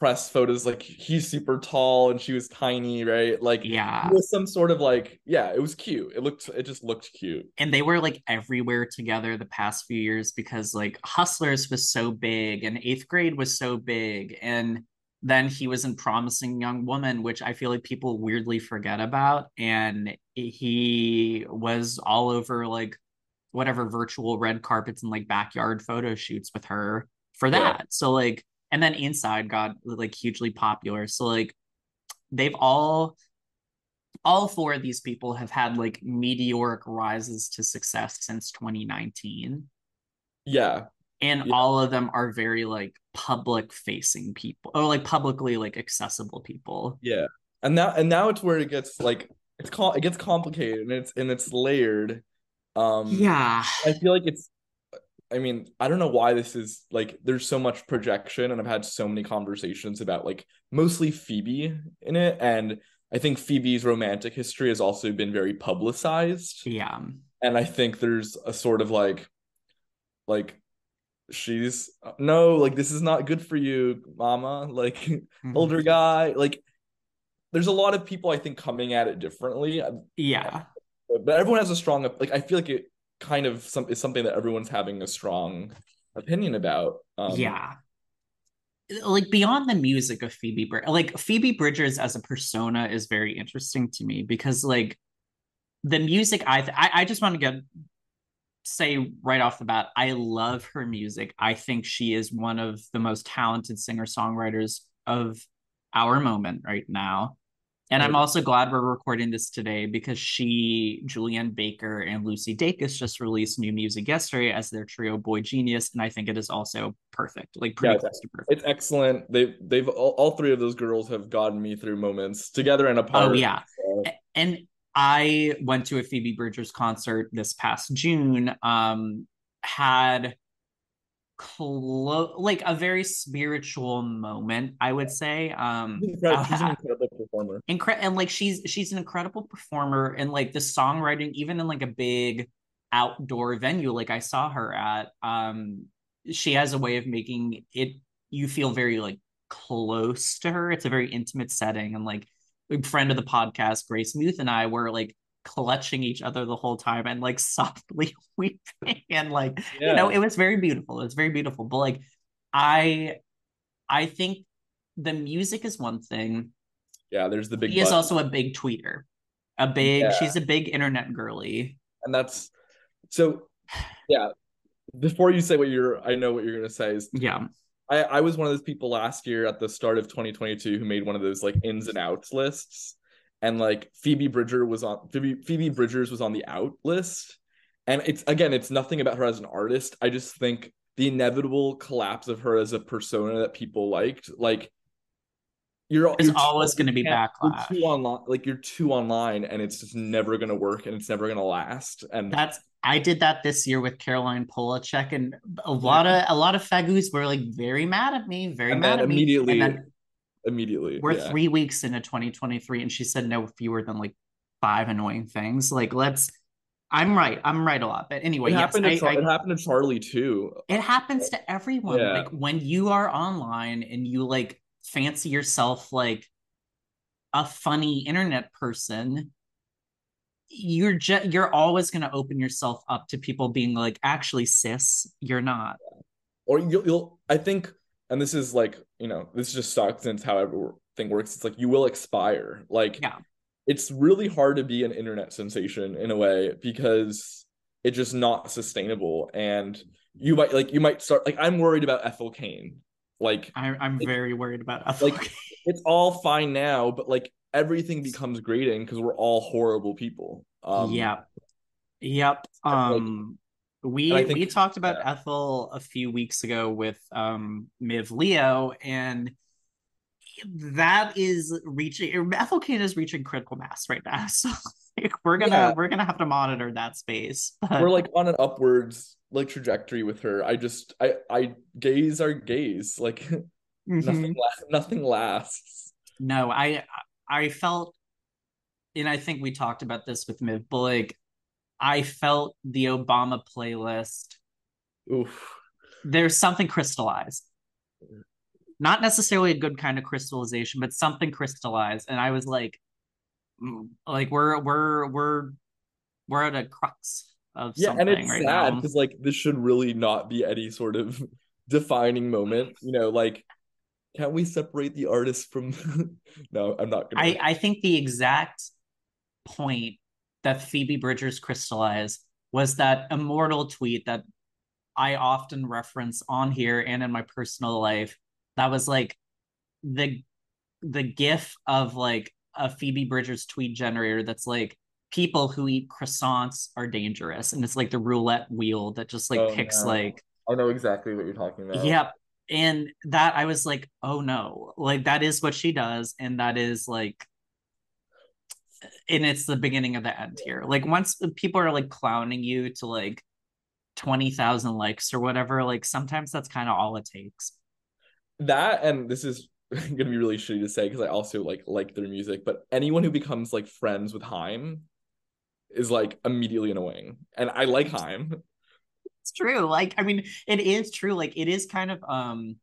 press photos like he's super tall and she was tiny right? Like yeah. it was some sort of like yeah it was cute. It looked it just looked cute. And they were like everywhere together the past few years because like hustlers was so big and eighth grade was so big and then he was in promising young woman which i feel like people weirdly forget about. And he was all over like whatever virtual red carpets and like backyard photo shoots with her for that. Yeah. so like and then inside got like hugely popular so like they've all all four of these people have had like meteoric rises to success since 2019 yeah and Yeah. all of them are very like public facing people or like publicly like accessible people. Yeah. And now and now it's where it gets like it's called it gets complicated and it's and it's layered. Um Yeah. I feel like it's I mean, I don't know why this is like there's so much projection and I've had so many conversations about like mostly Phoebe in it and I think Phoebe's romantic history has also been very publicized Yeah. and I think there's a sort of like like she's no like this is not good for you mama like Mhm. older guy like there's a lot of people I think coming at it differently Yeah. but everyone has a strong like I feel like it kind of some is something that everyone's having a strong opinion about um yeah. Like beyond the music of Phoebe Brid- like Phoebe Bridgers as a persona is very interesting to me because like the music I th- I, I just want to get say right off the bat I love her music. I think she is one of the most talented singer-songwriters of our moment right now. And I'm also glad we're recording this today because she, Julien Baker, and Lucy Dacus just released new music yesterday as their trio Boy Genius, and I think it is also perfect, like pretty Yeah, close to perfect. it's excellent they've they've all, all three of those girls have gotten me through moments together and apart Oh yeah, so, and I went to a Phoebe Bridgers concert this past June. Um, had clo- like a very spiritual moment, I would say. Um, she's, incredible, she's an uh, incredible performer. Incre- and like she's she's an incredible performer and like the songwriting even in like a big outdoor venue like i saw her at um she has a way of making it you feel very like close to her. It's a very intimate setting and like a friend of the podcast grace muth and i were like clutching each other the whole time and like softly weeping and like you know it was very beautiful. It's very beautiful. But like i i think the music is one thing yeah there's the big he is also a big tweeter. A big, Yeah. she's a big internet girly. and that's so yeah before you say what you're i know what you're gonna say is Yeah. I, I was one of those people last year at the start of 2022 who made one of those like ins and outs lists and like phoebe bridger was on phoebe, phoebe bridgers was on the out list and it's again it's nothing about her as an artist i just think the inevitable collapse of her as a persona that people liked like you're There's always gonna be you can't- you're too online like you're too online and it's just never gonna work and it's never gonna last and That's I did that this year with Caroline Polachek, and a lot of a lot of fagus were like very mad at me, very and mad at me. immediately immediately we're yeah. three weeks into 2023, and she said no fewer than like five annoying things. Like let's I'm right. I'm right a lot. But anyway, it yes, happened I- to Char- I- it happened to charlie too it happens to everyone Yeah. like when you are online and you like fancy yourself like a funny internet person you're just you're always going to open yourself up to people being like actually sis you're not. Or you'll, you'll i think and this is like you know this just sucks and it's how everything works it's like you will expire. Like Yeah. it's really hard to be an internet sensation in a way because it's just not sustainable and you might like you might start like i'm worried about Ethel Cain like I, i'm very worried about like it's all fine now but like everything becomes grating because we're all horrible people. Um yep. Yep. like- um we think- we talked about yeah. ethel a few weeks ago with um miv leo and that is reaching Ethel Cain is reaching critical mass right now so like, we're gonna Yeah. we're gonna have to monitor that space but we're like on an upwards like trajectory with her i just i i gays are gays like mhm. nothing la- nothing lasts no i i felt and i think we talked about this with miv but like i felt the obama playlist Oof. there's something crystallized not necessarily a good kind of crystallization but something crystallized and i was like like we're we're we're we're at a crux of yeah something and it's right sad because like this should really not be any sort of defining moment you know like can't we separate the artist from no i'm not gonna i i think the exact point that phoebe bridgers crystallized was that immortal tweet that i often reference on here and in my personal life that was like the the gif of like a Phoebe Bridgers tweet generator that's like people who eat croissants are dangerous and it's like the roulette wheel that just like Oh, picks no. like I know exactly what you're talking about. Yep. And that I was like, oh no, like that is what she does, and that is like and it's the beginning of the end here. Like once people are like clowning you to like 20,000 likes or whatever, like sometimes that's kind of all it takes. That and this is gonna be really shitty to say because I also like like their music, but anyone who becomes like friends with Haim is like immediately annoying. And I like Haim. It's true. Like, I mean, it is true. Like it is kind of um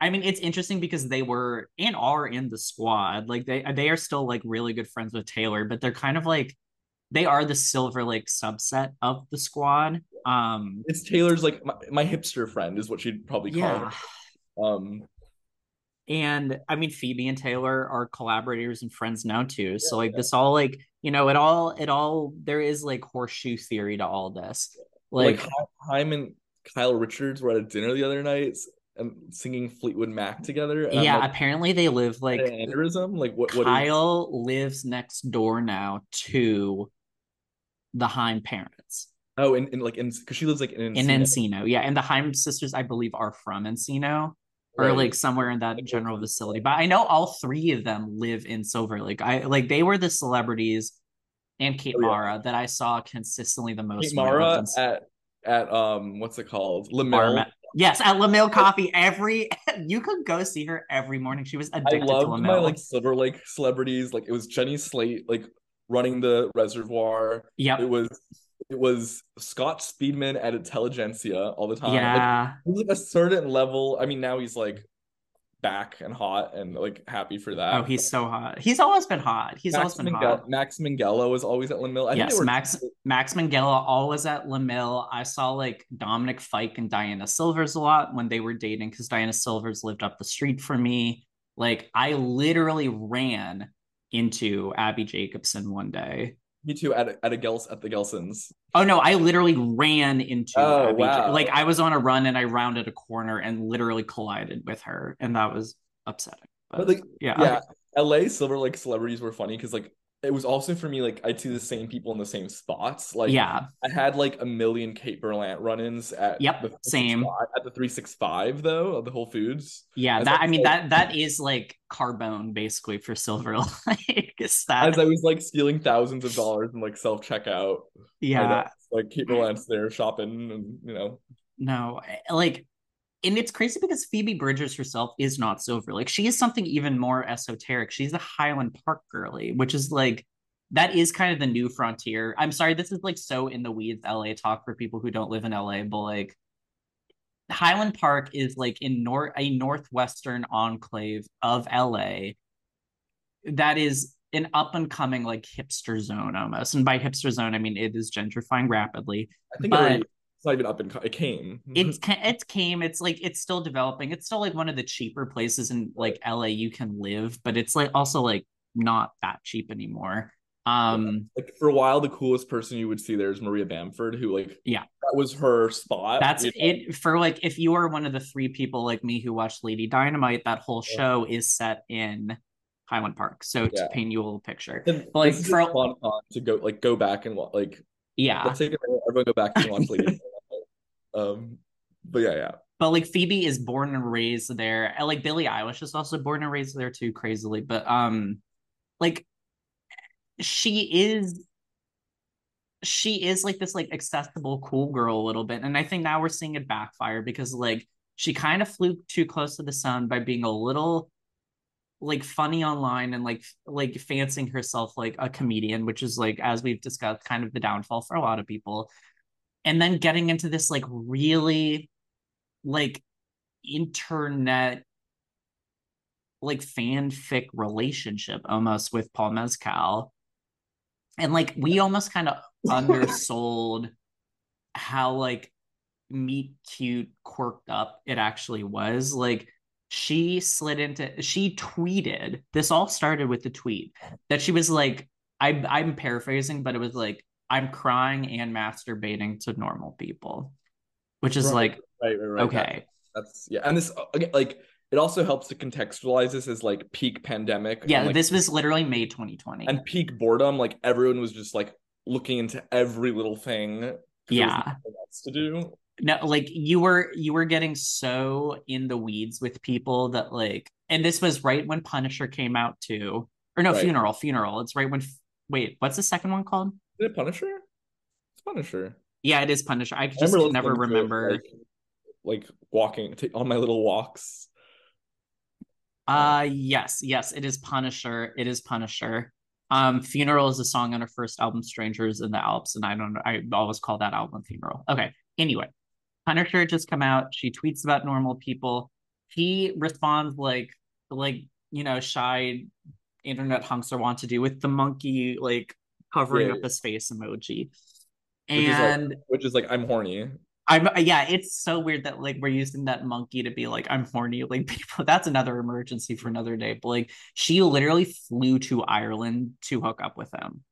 I mean, it's interesting because they were and are in the squad. Like they they are still like really good friends with Taylor, but they're kind of like they are the Silver Lake subset of the squad. Um It's Taylor's like my, my hipster friend is what she'd probably call yeah. her. Um and I mean Phoebe and Taylor are collaborators and friends now too. So like this all like, you know, it all it all there is like horseshoe theory to all this. Like, like Haim and Kyle Richards were at a dinner the other night and um, singing Fleetwood Mac together. and yeah, like, apparently they live like an aneurysm. Like what? What? Is, Kyle lives next door now to the Haim parents oh, and, in like in because she lives like in in Encino. Encino. Yeah, and the Haim sisters, I believe, are from Encino or Right. like somewhere in that general facility. But I know all three of them live in Silver Lake. I like they were the celebrities and Kate Oh, yeah. Mara that I saw consistently the most. Kate when I lived Mara at at um what's it called? Lamel. Yes, at Lamille Coffee every you could go see her every morning. She was I addicted to loved my like Silver Lake celebrities. Like it was Jenny Slate like running the reservoir. yep. It was it was Scott Speedman at Intelligentsia all the time. Yeah. like a certain level. I mean, now he's like back and hot and like happy for that. oh, he's so hot. He's always been hot. He's always been hot. Max Minghella was always at Lamille. I think Yes, were Max Max Minghella always at Lamille. I saw like Dominic Fike and Diana Silvers a lot when they were dating because Diana Silvers lived up the street from me. Like I literally ran into Abbi Jacobson one day. Me too at a, at a Gels at the Gelson's. Oh no, I literally ran into Oh, Abby. wow. Like I was on a run and I rounded a corner and literally collided with her, and that was upsetting. But, But like yeah, yeah, LA Silver Lake celebrities were funny because like it was also for me like I'd see the same people in the same spots. Like yeah, I had like a million Kate Berlant run-ins at Yep, the same. 365 at the 365 though of the Whole Foods. yeah. As That I I mean was, that that is like Carbone basically for Silver Lake. is that As I was like stealing thousands of dollars in like self-checkout. yeah. Like Kate Berlant's there shopping and you know. No, eh, like, and it's crazy because Phoebe Bridgers herself is not silver. Like, she is something even more esoteric. She's the Highland Park girly, which is like, that is kind of the new frontier. I'm sorry, this is like so in the weeds LA talk for people who don't live in LA, but like, Highland Park is like in nor a northwestern enclave of LA that is an up and coming like hipster zone almost. And by hipster zone, I mean it is gentrifying rapidly. I think But- it's not even up and co- it came. it's it came it's like it's still developing it's still like one of the cheaper places in like la you can live but it's like also like not that cheap anymore um like for a while the coolest person you would see there is Maria Bamford who like Yeah. that was her spot. that's you know? it for like if you are one of the three people like me who watched lady dynamite that whole Yeah. show is set in highland park so to paint you a little picture And But, like, for- a fun to go like go back and like yeah let's take everyone go back and watch Lady. Um, but yeah, yeah. but like Phoebe is born and raised there. And like Billie Eilish is also born and raised there too, crazily. But um, like she is, she is like this like accessible cool girl a little bit, and I think now we're seeing it backfire because like she kind of flew too close to the sun by being a little like funny online and like like fancying herself like a comedian which is like as we've discussed kind of the downfall for a lot of people and then getting into this like really like internet like fanfic relationship almost with Paul Mescal. And like we almost kind of undersold how like meet cute quirked up it actually was. Like she slid into she tweeted this all started with the tweet that she was like I I'm paraphrasing but it was like I'm crying and masturbating to normal people which is Right, like Right, right, okay that's yeah, and this uh, again, like it also helps to contextualize this as like peak pandemic. yeah and, like, this was literally May 2020 and peak boredom. Like everyone was just like looking into every little thing. Yeah. else to do. no like you were you were getting so in the weeds with people that like and this was right when punisher came out too or no funeral funeral it's right when wait what's the second one called Is it Punisher? It's Punisher. yeah it is punisher. I I just remember never to it, remember. like, like walking ta- on my little walks. uh yes yes it is punisher. It is punisher. Um funeral is a song on her first album strangers in the alps and i don't know i always call that album funeral. Okay anyway. Punisher just come out. She tweets about normal people. He responds like like you know shy internet hunks are want to do with the monkey like covering Yeah. up his face emoji Which is like- and Which is like I'm horny. I'm yeah, it's so weird that like we're using that monkey to be like, I'm horny. Like people, that's another emergency for another day. But like she literally flew to Ireland to hook up with him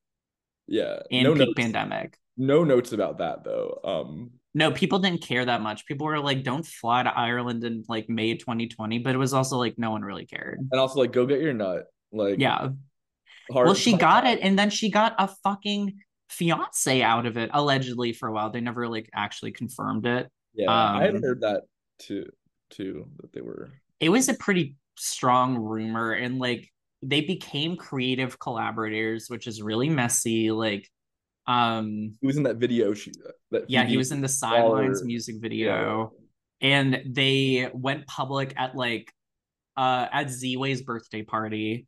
Yeah. in no peak notes. pandemic. No notes about that though. Um No, people didn't care that much. People were like, don't fly to Ireland in like May 2020. But it was also like no one really cared. and also like go get your nut. Like Yeah. Hard Well, she got it, and then she got a fucking fiance out of it, allegedly for a while. They never like actually confirmed it. Yeah, I had um, heard that too too that they were it was a pretty strong rumor and like they became creative collaborators which is really messy like um he was in that video she that yeah he was in the sidelines music video and they went public at like uh at z-way's birthday party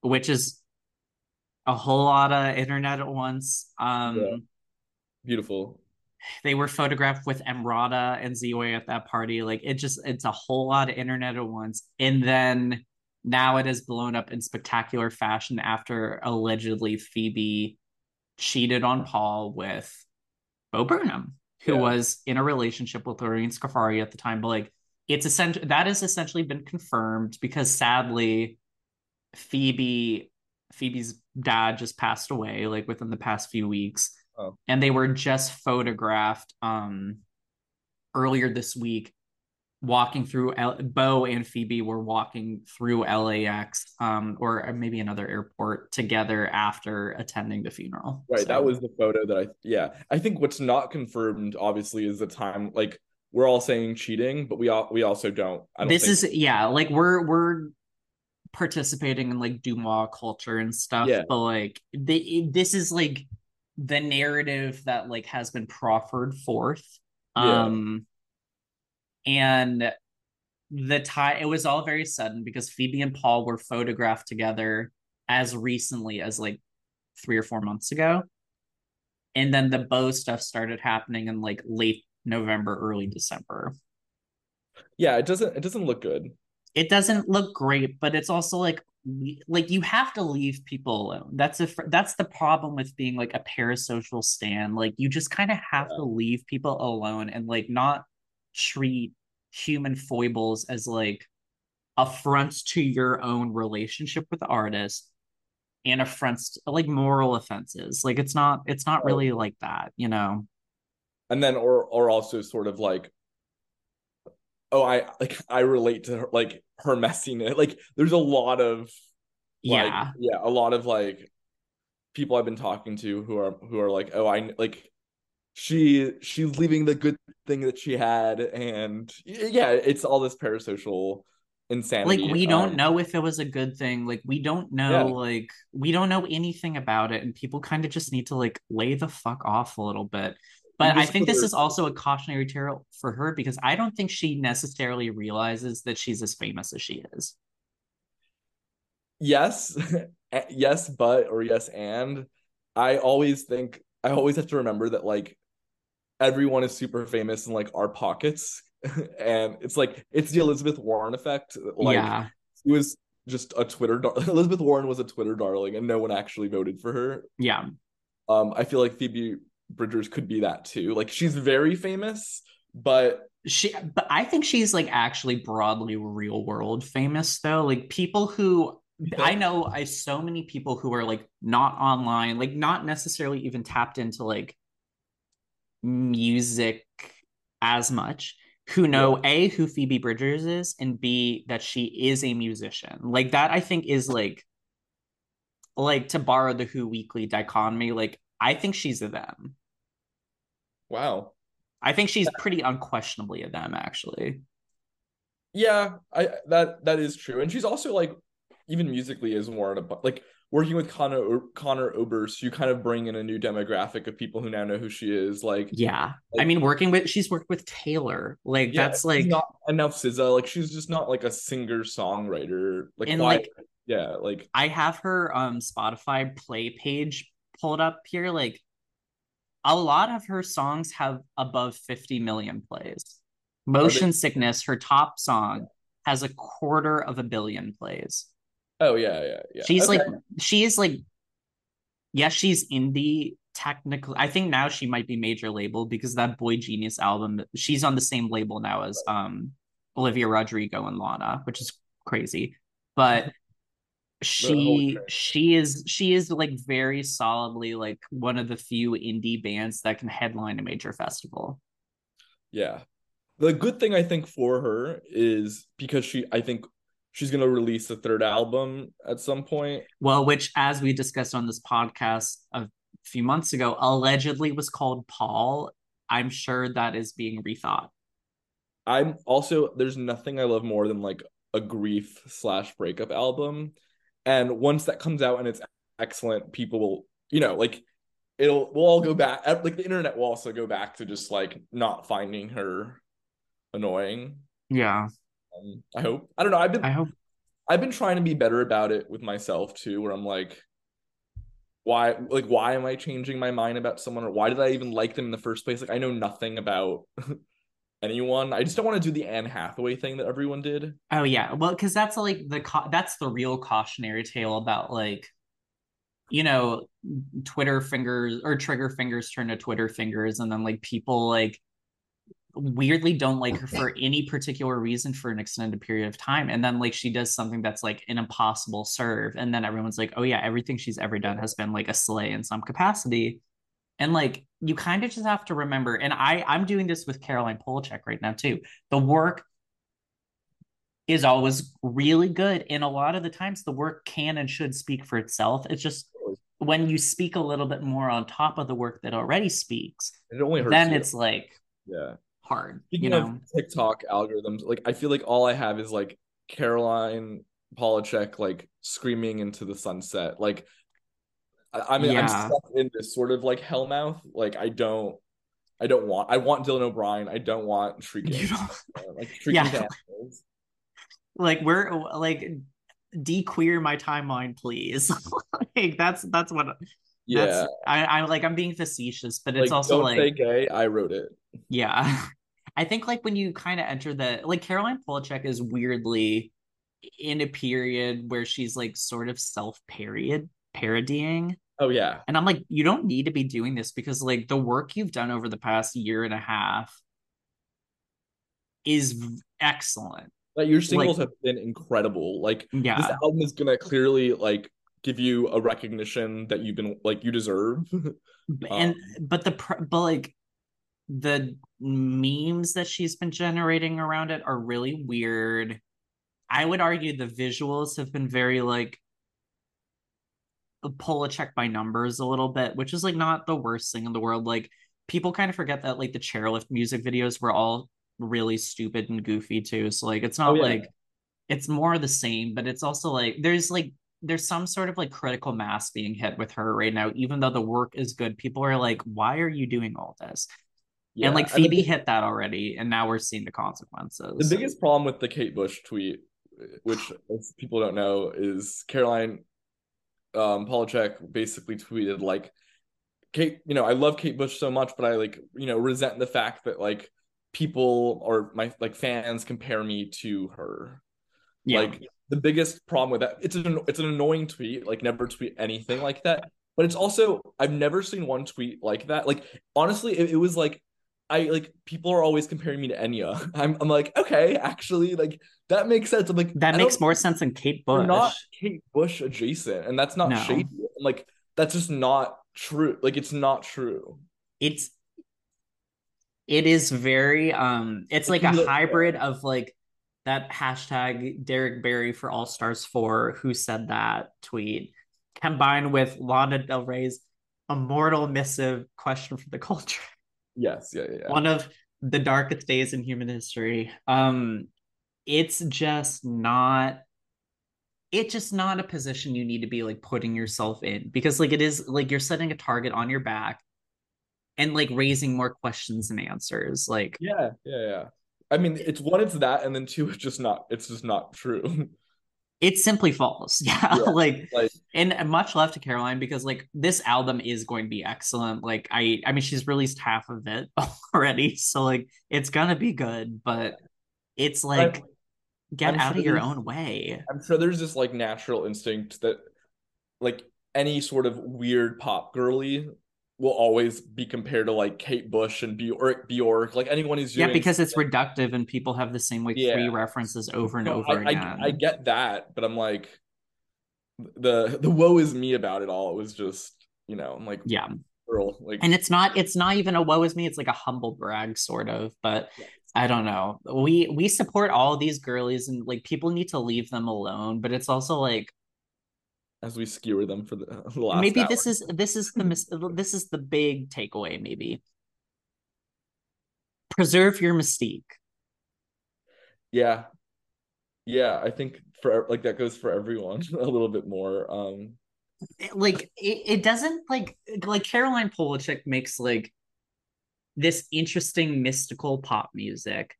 which is a whole lot of internet at once um Yeah. beautiful. they were photographed with Emrata and Z-Way at that party. Like it just it's a whole lot of internet at once. And then now it has blown up in spectacular fashion after allegedly Phoebe cheated on Paul with Bo Burnham, who Yeah. was in a relationship with Lorene Scafaria at the time. But like it's essentially that has essentially been confirmed because sadly Phoebe Phoebe's dad just passed away like within the past few weeks Oh. and they were just photographed um earlier this week walking through L- Bo and Phoebe were walking through LAX um or maybe another airport together after attending the funeral. Right, So- that was the photo that I yeah. I think what's not confirmed obviously is the time like we're all saying cheating, but we all we also don't. I don't this think, is yeah, like we're we're participating in like Dumois culture and stuff, Yeah. but like the, this is like the narrative that like has been proffered forth. Yeah. Um and the tie it was all very sudden because Phoebe and Paul were photographed together as recently as like three or four months ago. And then the Bo stuff started happening in like late November, early December. yeah, it doesn't it doesn't look good. It doesn't look great, but it's also like like you have to leave people alone. That's a fr- that's the problem with being like a parasocial stand. Like you just kind of have to leave people alone and like not treat human foibles as like affronts to your own relationship with the artist and affronts to, like moral offenses. Like it's not it's not really like that, you know. And then or or also sort of like oh I like I relate to her like her messiness. Like there's a lot of like, Yeah. yeah, a lot of like people I've been talking to who are who are like, oh, I like she she's leaving the good thing that she had, and yeah, it's all this parasocial insanity. like we don't Um, know if it was a good thing like we don't know Yeah. like we don't know anything about it and people kind of just need to like lay the fuck off a little bit but i think this is also a cautionary tale for her because i don't think she necessarily realizes that she's as famous as she is. Yes yes but or yes and i always think i always have to remember that like everyone is super famous in like our pockets. And it's like it's the elizabeth warren effect. Like yeah. she was just a twitter dar- elizabeth warren was a twitter darling and no one actually voted for her. Yeah. Um i feel like phoebe bridgers could be that too like she's very famous but she but i think she's like actually broadly real world famous though like people who I know I so many people who are like not online, like not necessarily even tapped into like music as much, who know A, who Phoebe Bridgers is, and B, that she is a musician. Like that, I think is like, like to borrow the Who Weekly dichotomy, like I think she's a them. Wow I think she's pretty unquestionably a them, actually. Yeah, I that that is true, and she's also like even musically is more like working with Conor Conor Oberst, you kind of bring in a new demographic of people who now know who she is. Like, yeah, like, I mean, working with she's worked with Taylor, like yeah, that's like not enough SZA. Like, she's just not like a singer songwriter. Like, and why? like yeah, like I have her um Spotify play page pulled up here. Like, a lot of her songs have above fifty million plays. Motion Sickness, her top song, has a quarter of a billion plays. Oh yeah, yeah, yeah. She's okay. like she is like yes, she's indie technically. I think now she might be major label because that Boy Genius album, she's on the same label now as um Olivia Rodrigo and Lana, which is crazy. But she she is she is like very solidly like one of the few indie bands that can headline a major festival. Yeah. The good thing I think for her is because she I think she's going to release a third album at some point. Well, which, as we discussed on this podcast a few months ago, allegedly was called Paul. I'm sure that is being rethought. I'm also, there's nothing I love more than like a grief slash breakup album. And once that comes out and it's excellent, people will, you know, like it'll, we'll all go back, like the internet will also go back to just like not finding her annoying. Yeah. Um, I hope. I don't know. I've been. I hope. I've been trying to be better about it with myself too, where I'm like, why, like, why am I changing my mind about someone, or why did I even like them in the first place? Like, I know nothing about anyone. I just don't want to do the Anne Hathaway thing that everyone did. Oh yeah, well, because that's like the co- that's the real cautionary tale about like, you know, Twitter fingers or trigger fingers turn to Twitter fingers, and then like people like weirdly don't like her for any particular reason for an extended period of time and then like she does something that's like an impossible serve and then everyone's like oh yeah everything she's ever done has been like a slay in some capacity and like you kind of just have to remember and i i'm doing this with caroline polachek right now too the work is always really good and a lot of the times the work can and should speak for itself it's just when you speak a little bit more on top of the work that already speaks it only then you. it's like yeah hard. Speaking you know? of TikTok algorithms, like I feel like all I have is like Caroline Polachek like screaming into the sunset. Like I, I mean, yeah. I'm stuck in this sort of like hellmouth. Like I don't, I don't want. I want Dylan O'Brien. I don't want shrieking. Like shrieking yeah. Like we're like de-queer my timeline, please. like that's that's what. Yeah, that's, I, I'm like I'm being facetious, but it's like, also like gay. I wrote it. Yeah. I think like when you kind of enter the like Caroline Polachek is weirdly in a period where she's like sort of self parodied parodying. Oh yeah. And I'm like, you don't need to be doing this because like the work you've done over the past year and a half is excellent. Like your singles like, have been incredible. Like yeah. this album is gonna clearly like give you a recognition that you've been like you deserve. and um, but the but like the memes that she's been generating around it are really weird. I would argue the visuals have been very like Polachek by numbers a little bit, which is like not the worst thing in the world. Like people kind of forget that like the chairlift music videos were all really stupid and goofy too. So like it's oh, not oh, yeah. like it's more the same, but it's also like there's like there's some sort of like critical mass being hit with her right now, even though the work is good. People are like, why are you doing all this? Yeah, and like Phoebe hit that already, and now we're seeing the consequences. The biggest problem with the Kate Bush tweet, which people don't know, is Caroline um Polachek basically tweeted like Kate, you know, I love Kate Bush so much, but I like, you know, resent the fact that like people or my like fans compare me to her. Yeah. Like the biggest problem with that, it's an it's an annoying tweet. Like never tweet anything like that. But it's also I've never seen one tweet like that. Like honestly, it, it was like I like people are always comparing me to Enya. I'm I'm like, okay, actually, like that makes sense. I'm like that makes more sense than Kate Bush. Not Kate Bush adjacent, and that's not no. shady. I'm like that's just not true. Like it's not true. It's it is very um it's like a hybrid of like that hashtag Derrick Barry for All Stars 4 who said that tweet combined with Lana Del Rey's immortal missive question for the culture. Yes, yeah, yeah. One of the darkest days in human history. Um, it's just not it's just not a position you need to be like putting yourself in because like it is like you're setting a target on your back and like raising more questions and answers like yeah yeah yeah. I mean it's one it's that and then two it's just not it's just not true. It simply falls. Yeah, yeah like, like and much love to caroline because like this album is going to be excellent. Like i i mean she's released half of it already so like it's gonna be good but it's like get I'm out sure of your own way. I'm sure there's this like natural instinct that like any sort of weird pop girly will always be compared to like Kate Bush and Bjork, Bjork like anyone who's yeah because it's reductive and people have the same like yeah. three references over and no, over I, again. I, I get that, but I'm like the the woe is me about it all. It was just you know I'm like yeah girl like and it's not it's not even a woe is me. It's like a humble brag sort of, but. Yeah I don't know. We we support all these girlies and like people need to leave them alone, but it's also like as we skewer them for the, the last maybe hour. this is this is the mis- this is the big takeaway maybe preserve your mystique yeah yeah i think for like that goes for everyone a little bit more um like it, it doesn't like like caroline polachek makes like this interesting mystical pop music.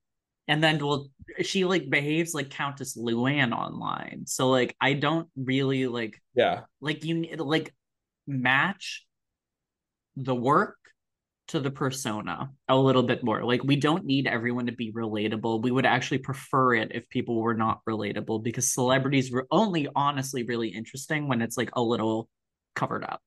And then well she like behaves like countess luann online. So like i don't really like yeah. like you like match the work to the persona a little bit more. Like we don't need everyone to be relatable. We would actually prefer it if people were not relatable because celebrities were only honestly really interesting when it's like a little covered up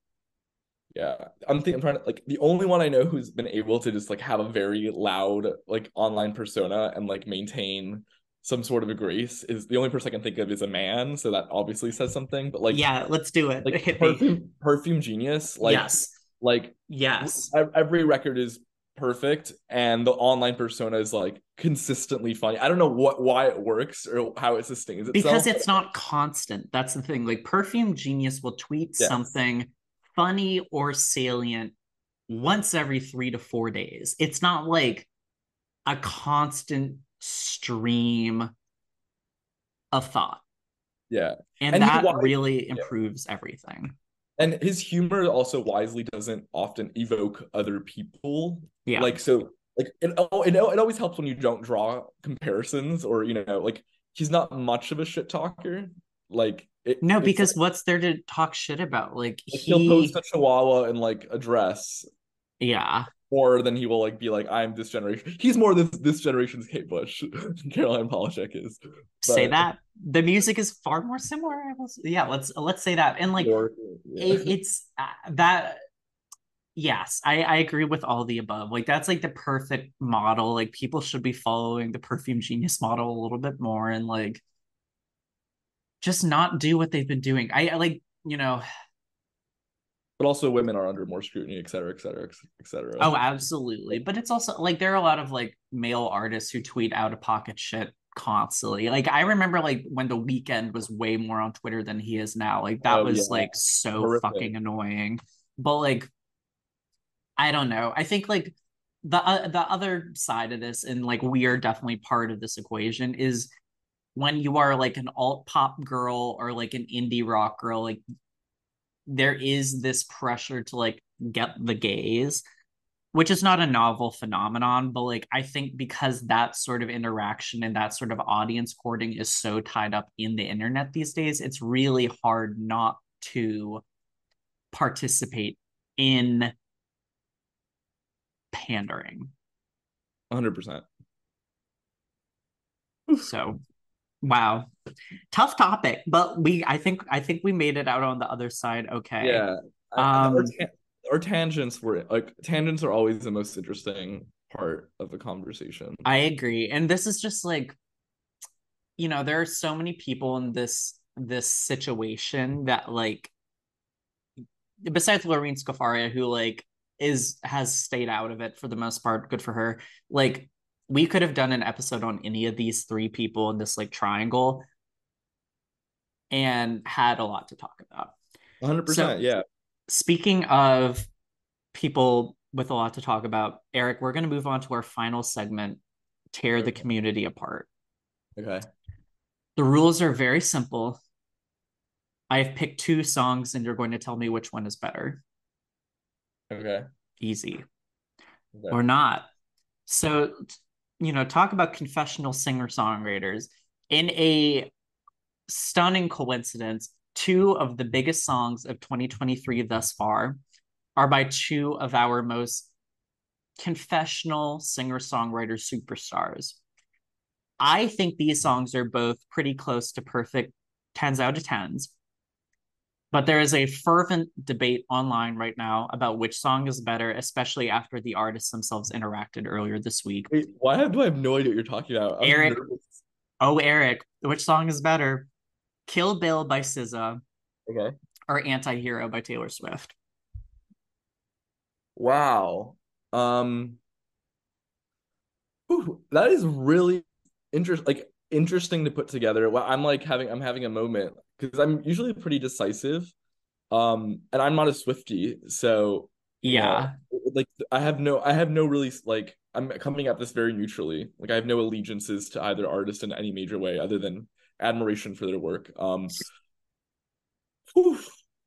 yeah, I'm thinking. I'm trying to like the only one I know who's been able to just like have a very loud like online persona and like maintain some sort of a grace is the only person I can think of is a man. So that obviously says something. But like, yeah, let's do it. Like perfume, perfume genius. Like, yes, like yes, every record is perfect and the online persona is like consistently funny i don't know what why it works or how it sustains itself because it's not constant that's the thing like perfume genius will tweet yes. something funny or salient once every three to four days. It's not like a constant stream of thought. Yeah. And, and that really improves yeah. everything. And his humor also wisely doesn't often evoke other people. Yeah. Like, so, like, it, oh, it, it always helps when you don't draw comparisons or, you know, like, he's not much of a shit talker. Like, it, no, because like, what's there to talk shit about? Like, like he... will post a chihuahua in like a dress. Yeah. Or then he will like be like, I'm this generation. He's more this this generation's Kate Bush. Caroline Polachek is. But... Say that. The music is far more similar. Yeah, let's let's say that. And like yeah. it, it's uh, that yes I, I agree with all the above like that's like the perfect model like people should be following the perfume genius model a little bit more and like just not do what they've been doing. I, I like, you know, but also women are under more scrutiny, et cetera, et cetera, et cetera. Oh, absolutely. But it's also like there are a lot of like male artists who tweet out of pocket shit constantly. Like I remember like when the Weeknd was way more on Twitter than he is now. Like that oh, was yeah. like so Horrific. fucking annoying. But like I don't know. I think like the uh, the other side of this and like we are definitely part of this equation is when you are like an alt pop girl or like an indie rock girl like there is this pressure to like get the gaze which is not a novel phenomenon but like i think because that sort of interaction and that sort of audience courting is so tied up in the internet these days it's really hard not to participate in pandering. 100% so Wow. Tough topic, but we I think I think we made it out on the other side okay. Yeah. Um our, ta- our tangents were like tangents are always the most interesting part of the conversation. I agree. And this is just like you know, there are so many people in this this situation that like besides Lorene Scafaria who like is has stayed out of it for the most part, good for her. Like we could have done an episode on any of these three people in this like triangle and had a lot to talk about. 100%. So, yeah. Speaking of people with a lot to talk about. Eric, we're going to move on to our final segment tear the community apart. Okay. The rules are very simple. I have picked two songs, and you're going to tell me which one is better. Okay. Easy. Okay. Or not. So, you know, talk about confessional singer songwriters. In a stunning coincidence, two of the biggest songs of 2023 thus far are by two of our most confessional singer songwriter superstars. I think these songs are both pretty close to perfect 10s out of 10s. But there is a fervent debate online right now about which song is better, especially after the artists themselves interacted earlier this week. Wait, why do I have no idea what you're talking about? I'm Eric, nervous. oh Eric, which song is better? Kill Bill by SZA. Okay. Or Anti-Hero by Taylor Swift. Wow. Um that is really interesting like interesting to put together. Well, I'm like having I'm having a moment because I'm usually pretty decisive. Um and I'm not a Swifty, so yeah. Know, like I have no I have no really like I'm coming at this very neutrally. Like I have no allegiances to either artist in any major way other than admiration for their work. Um whew,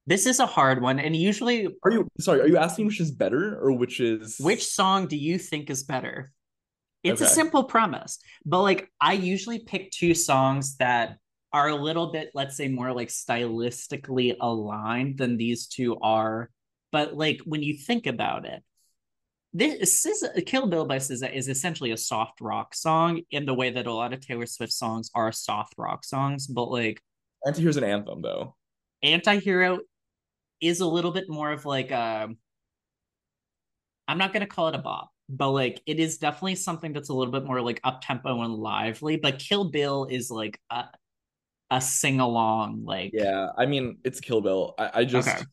this is a hard one, and usually, are you sorry? Are you asking which is better or which is which song do you think is better? It's okay. a simple premise, but like I usually pick two songs that are a little bit, let's say, more like stylistically aligned than these two are. But like when you think about it, this SZA, Kill Bill by SZA is essentially a soft rock song in the way that a lot of Taylor Swift songs are soft rock songs. But like, Anti-Hero's an anthem though. Anti-Hero is a little bit more of like a um, I'm not gonna call it a bop, but like it is definitely something that's a little bit more like up tempo and lively. But Kill Bill is like a a sing along, like yeah. I mean, it's Kill Bill. I, I just okay.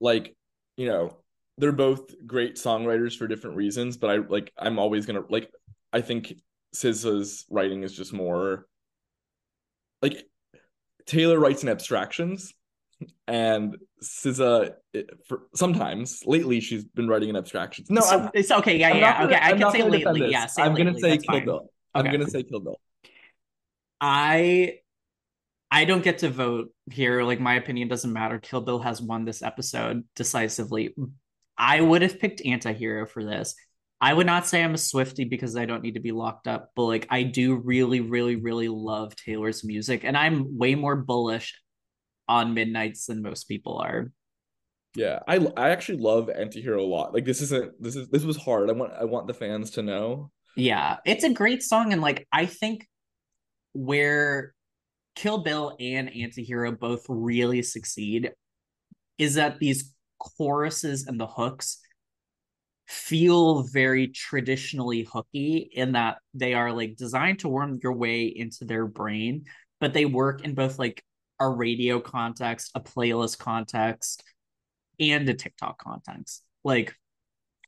like you know they're both great songwriters for different reasons, but I like I'm always gonna like I think SZA's writing is just more like Taylor writes in abstractions and SZA eh, for sometimes lately she's been writing in abstractions. No, so, it's okay. Yeah, yeah, gonna, okay. I can say lately. Yeah, say I'm lately, gonna say Kill fine. Bill. I'm gonna say Kill Bill. I I don't get to vote here. Like my opinion doesn't matter. Kill Bill has won this episode decisively. I would have picked Anti-Hero for this. I would not say I'm a Swifty because I don't need to be locked up, but like I do really, really, really love Taylor's music, and I'm way more bullish on midnights than most people are. Yeah, I I actually love Antihero a lot. Like this isn't this is this was hard. I want I want the fans to know. Yeah, it's a great song and like I think where Kill Bill and Antihero both really succeed is that these choruses and the hooks feel very traditionally hooky in that they are like designed to worm your way into their brain, but they work in both like a radio context, a playlist context, and a TikTok context. Like,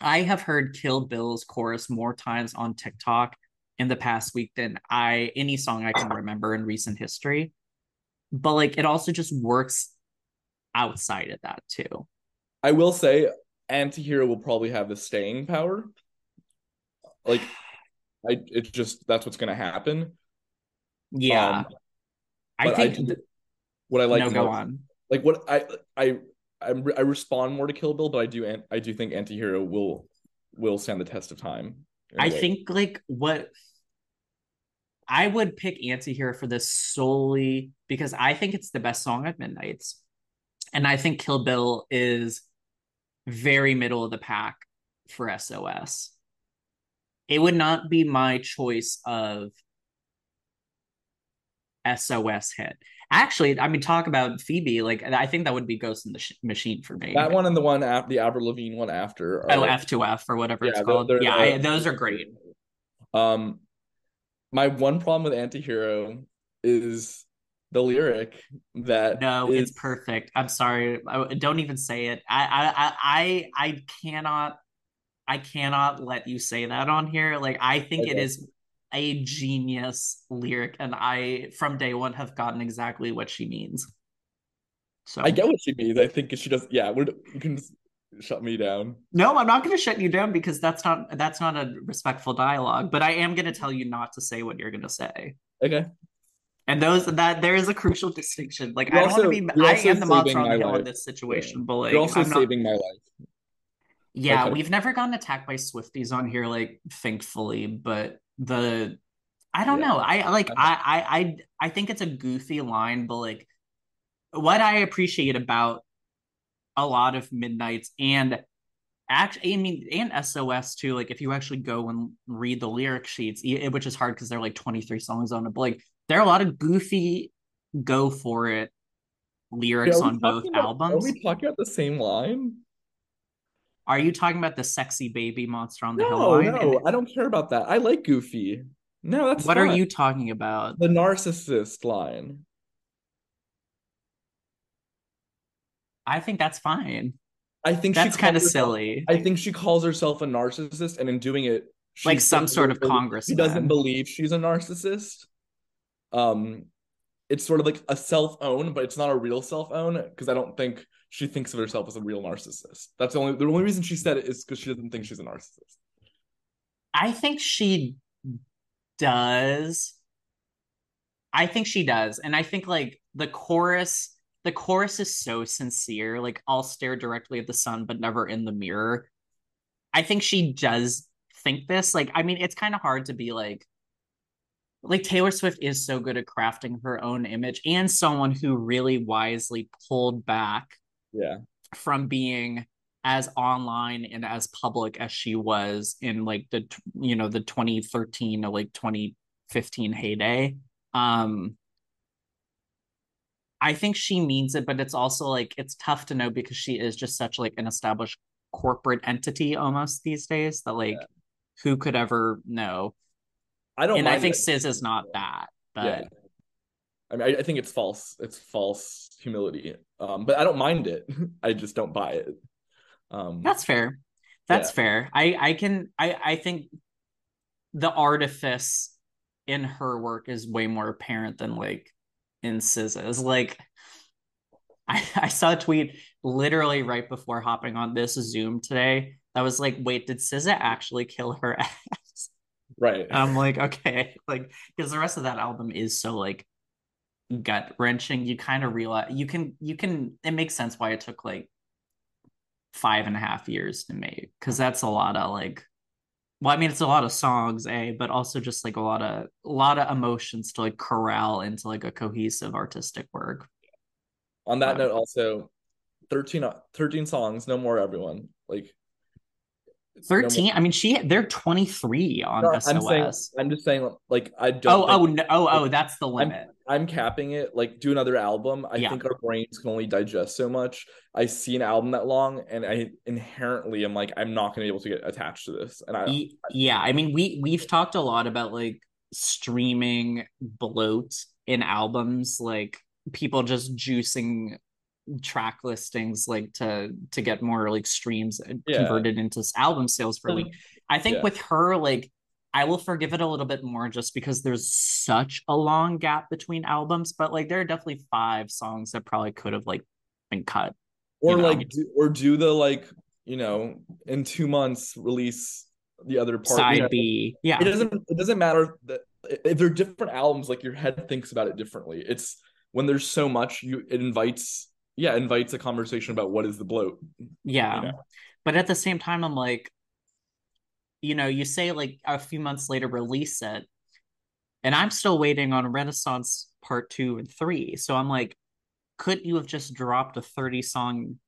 I have heard Kill Bill's chorus more times on TikTok in the past week than I any song I can remember in recent history. But like, it also just works outside of that too. I will say, Antihero will probably have the staying power. Like, I it just that's what's gonna happen. Yeah, um, I think. I do, what I like no, go on. Like what I I I I respond more to Kill Bill, but I do I do think Antihero will will stand the test of time. I think like what I would pick Anti-Hero for this solely because I think it's the best song at Midnights. And I think Kill Bill is very middle of the pack for SOS. It would not be my choice of SOS hit. Actually, I mean, talk about Phoebe. Like, I think that would be Ghost in the Sh- Machine for me. That one and the one after the Avril Lavigne one after. oh, F two F or whatever yeah, it's called. They're, they're, yeah, I, those are great. Um, my one problem with Antihero is the lyric that no, is... it's perfect. I'm sorry, I, don't even say it. I, I, I, I cannot, I cannot let you say that on here. Like, I think okay. it is a genius lyric, and I from day one have gotten exactly what she means. So I get what she means. I think she does. Yeah, you can shut me down. No, I'm not going to shut you down because that's not that's not a respectful dialogue. But I am going to tell you not to say what you're going to say. Okay. And those that there is a crucial distinction. Like You're I don't also- want to be. I am the on the hill in this situation, Yeah. but like You're also I'm not- saving my life. Yeah, Okay. we've never gotten attacked by Swifties on here, like thankfully, but the I don't Yeah. know. I like I, I I I think it's a goofy line, but like what I appreciate about a lot of Midnights and actually I mean and SOS too, like if you actually go and read the lyric sheets, which is hard because there are like 23 songs on it, but like there are a lot of goofy go for it lyrics on both about- albums. Are we talking about the same line? Are you talking about the sexy baby monster on the hill No, line? no, And- I don't care about that. I like Goofy. No, that's what are you talking about? The narcissist line. I think that's fine. I think That's kind of silly. I think she calls herself a narcissist, and in doing it, she Like some sort of Congress, She doesn't believe she's a narcissist. Um, it's sort of like a self-own, but it's not a real self-own because I don't think she thinks of herself as a real narcissist. That's the only the only reason she said it is because she doesn't think she's a narcissist. I think she does. I think she does. And I think like the chorus, the chorus is so sincere. Like I'll stare directly at the sun, but never in the mirror. I think she does think this. Like, I mean, it's kind of hard to be like, like Taylor Swift is so good at crafting her own image and someone who really wisely pulled back Yeah. from being as online and as public as she was in like the you know the 2013 to like 2015 heyday um i think she means it but it's also like it's tough to know because she is just such like an established corporate entity almost these days that like who could ever know I don't and i think it. sis is not that but Yeah. I mean, I, I think it's false. It's false humility. Um, but I don't mind it. I just don't buy it. Um, That's fair. That's Yeah. fair. I I can I I think the artifice in her work is way more apparent than like in SZA's. Like I I saw a tweet literally right before hopping on this Zoom today that was like, wait, did SZA actually kill her ass? right. I'm like, okay, like because the rest of that album is so like gut wrenching. You kind of realize you can you can it makes sense why it took like five and a half years to make because that's a lot of like well, I mean it's a lot of songs, eh, but also just like a lot of a lot of emotions to like corral into like a cohesive artistic work. On that Right. note, also 13, uh, 13 songs, no more everyone. Like no more- 13, I mean she they're 23 on No, SOS. I'm saying I'm just saying like I don't oh, oh, no, oh, oh, that's the limit. I'm capping it. Like do another album. I Yeah. think our brains can only digest so much. I see an album that long and I inherently am like I'm not gonna be able to get attached to this. And I yeah i mean we we've talked a lot about like streaming bloat in albums like people just juicing track listings like to to get more like streams Yeah. converted into album sales for like i think Yeah. with her like i will forgive it a little bit more just because there's such a long gap between albums but like there are definitely five songs that probably could have like been cut or you know. like do, or do the like you know in two months release the other part. side you know? b yeah It doesn't it doesn't matter that if they're different albums, like your head thinks about it differently. It's when there's so much, you it invites yeah, invites a conversation about what is the bloat. Yeah. you know? But at the same time, I'm like, you know, you say like a few months later release it, and I'm still waiting on Renaissance part two and three. So I'm like, couldn't you have just dropped a 30 song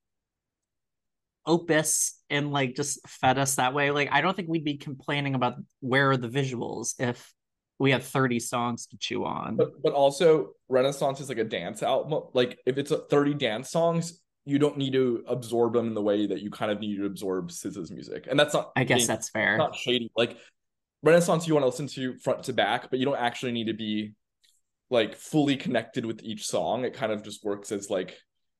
opus and like just fed us that way? Like, I don't think we'd be complaining about where are the visuals if we had 30 songs to chew on. But but also Renaissance is like a dance album. Like if it's a 30 dance songs, you don't need to absorb them in the way that you kind of need to absorb SZA's music. And that's not I guess being- that's fair. not shady. Like Renaissance, you want to listen to front to back, but you don't actually need to be like fully connected with each song. It kind of just works as like,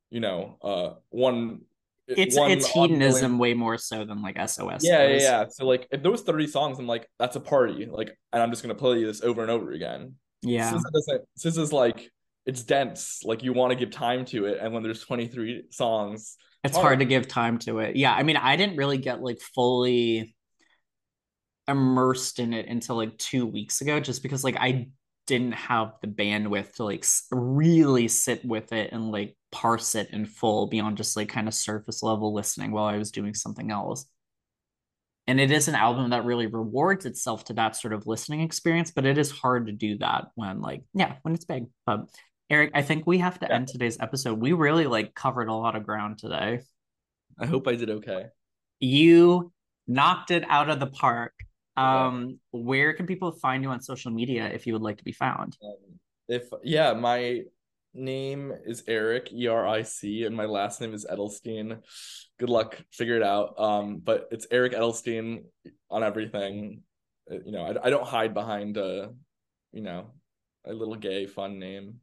you know, uh, one. It's it's ongoing- hedonism way more so than like SOS. Yeah, yeah, yeah. So like, if there was thirty songs, I'm like, that's a party. Like, and I'm just gonna play this over and over again. Yeah. SZA doesn't. Like, it's dense. Like you want to give time to it, and when there's 23 songs, it's hard. hard to give time to it. Yeah, I mean, I didn't really get like fully immersed in it until like two weeks ago, just because like I didn't have the bandwidth to like really sit with it and like parse it in full beyond just like kind of surface level listening while I was doing something else. And it is an album that really rewards itself to that sort of listening experience, but it is hard to do that when like yeah, when it's big. But Eric, I think we have to yeah. end today's episode. We really like covered a lot of ground today. I hope I did okay. You knocked it out of the park. Um, where can people find you on social media if you would like to be found? Um, if yeah, my name is Eric E R I C, and my last name is Eidelstein. Good luck, figure it out. Um, but it's Eric Eidelstein on everything. Uh, you know, I, I don't hide behind a, you know, a little gay fun name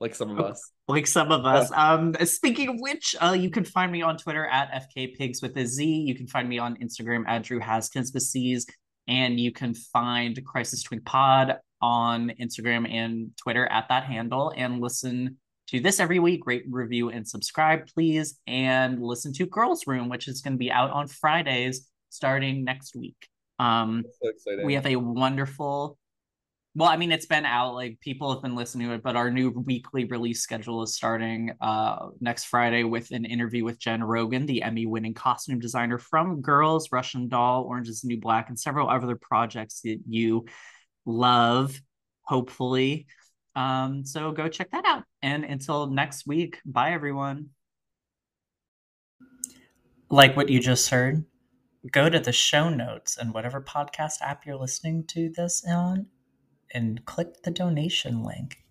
like some of us. Like some of us. Um, speaking of which, uh, you can find me on Twitter at FKPigs with a Z. You can find me on Instagram at Drew Haskins with C's. And you can find Crisis Twink Pod on Instagram and Twitter at that handle and listen to this every week. Rate, review, and subscribe, please. And listen to Girls Room, which is going to be out on Fridays starting next week. Um, so we have a wonderful well, I mean, it's been out, like people have been listening to it, but our new weekly release schedule is starting uh, next Friday with an interview with Jenn Rogien, the Emmy winning costume designer from Girls, Russian Doll, Orange is the New Black, and several other projects that you love, hopefully. Um, so go check that out. And until next week, bye everyone. Like what you just heard, go to the show notes and whatever podcast app you're listening to this on and click the donation link.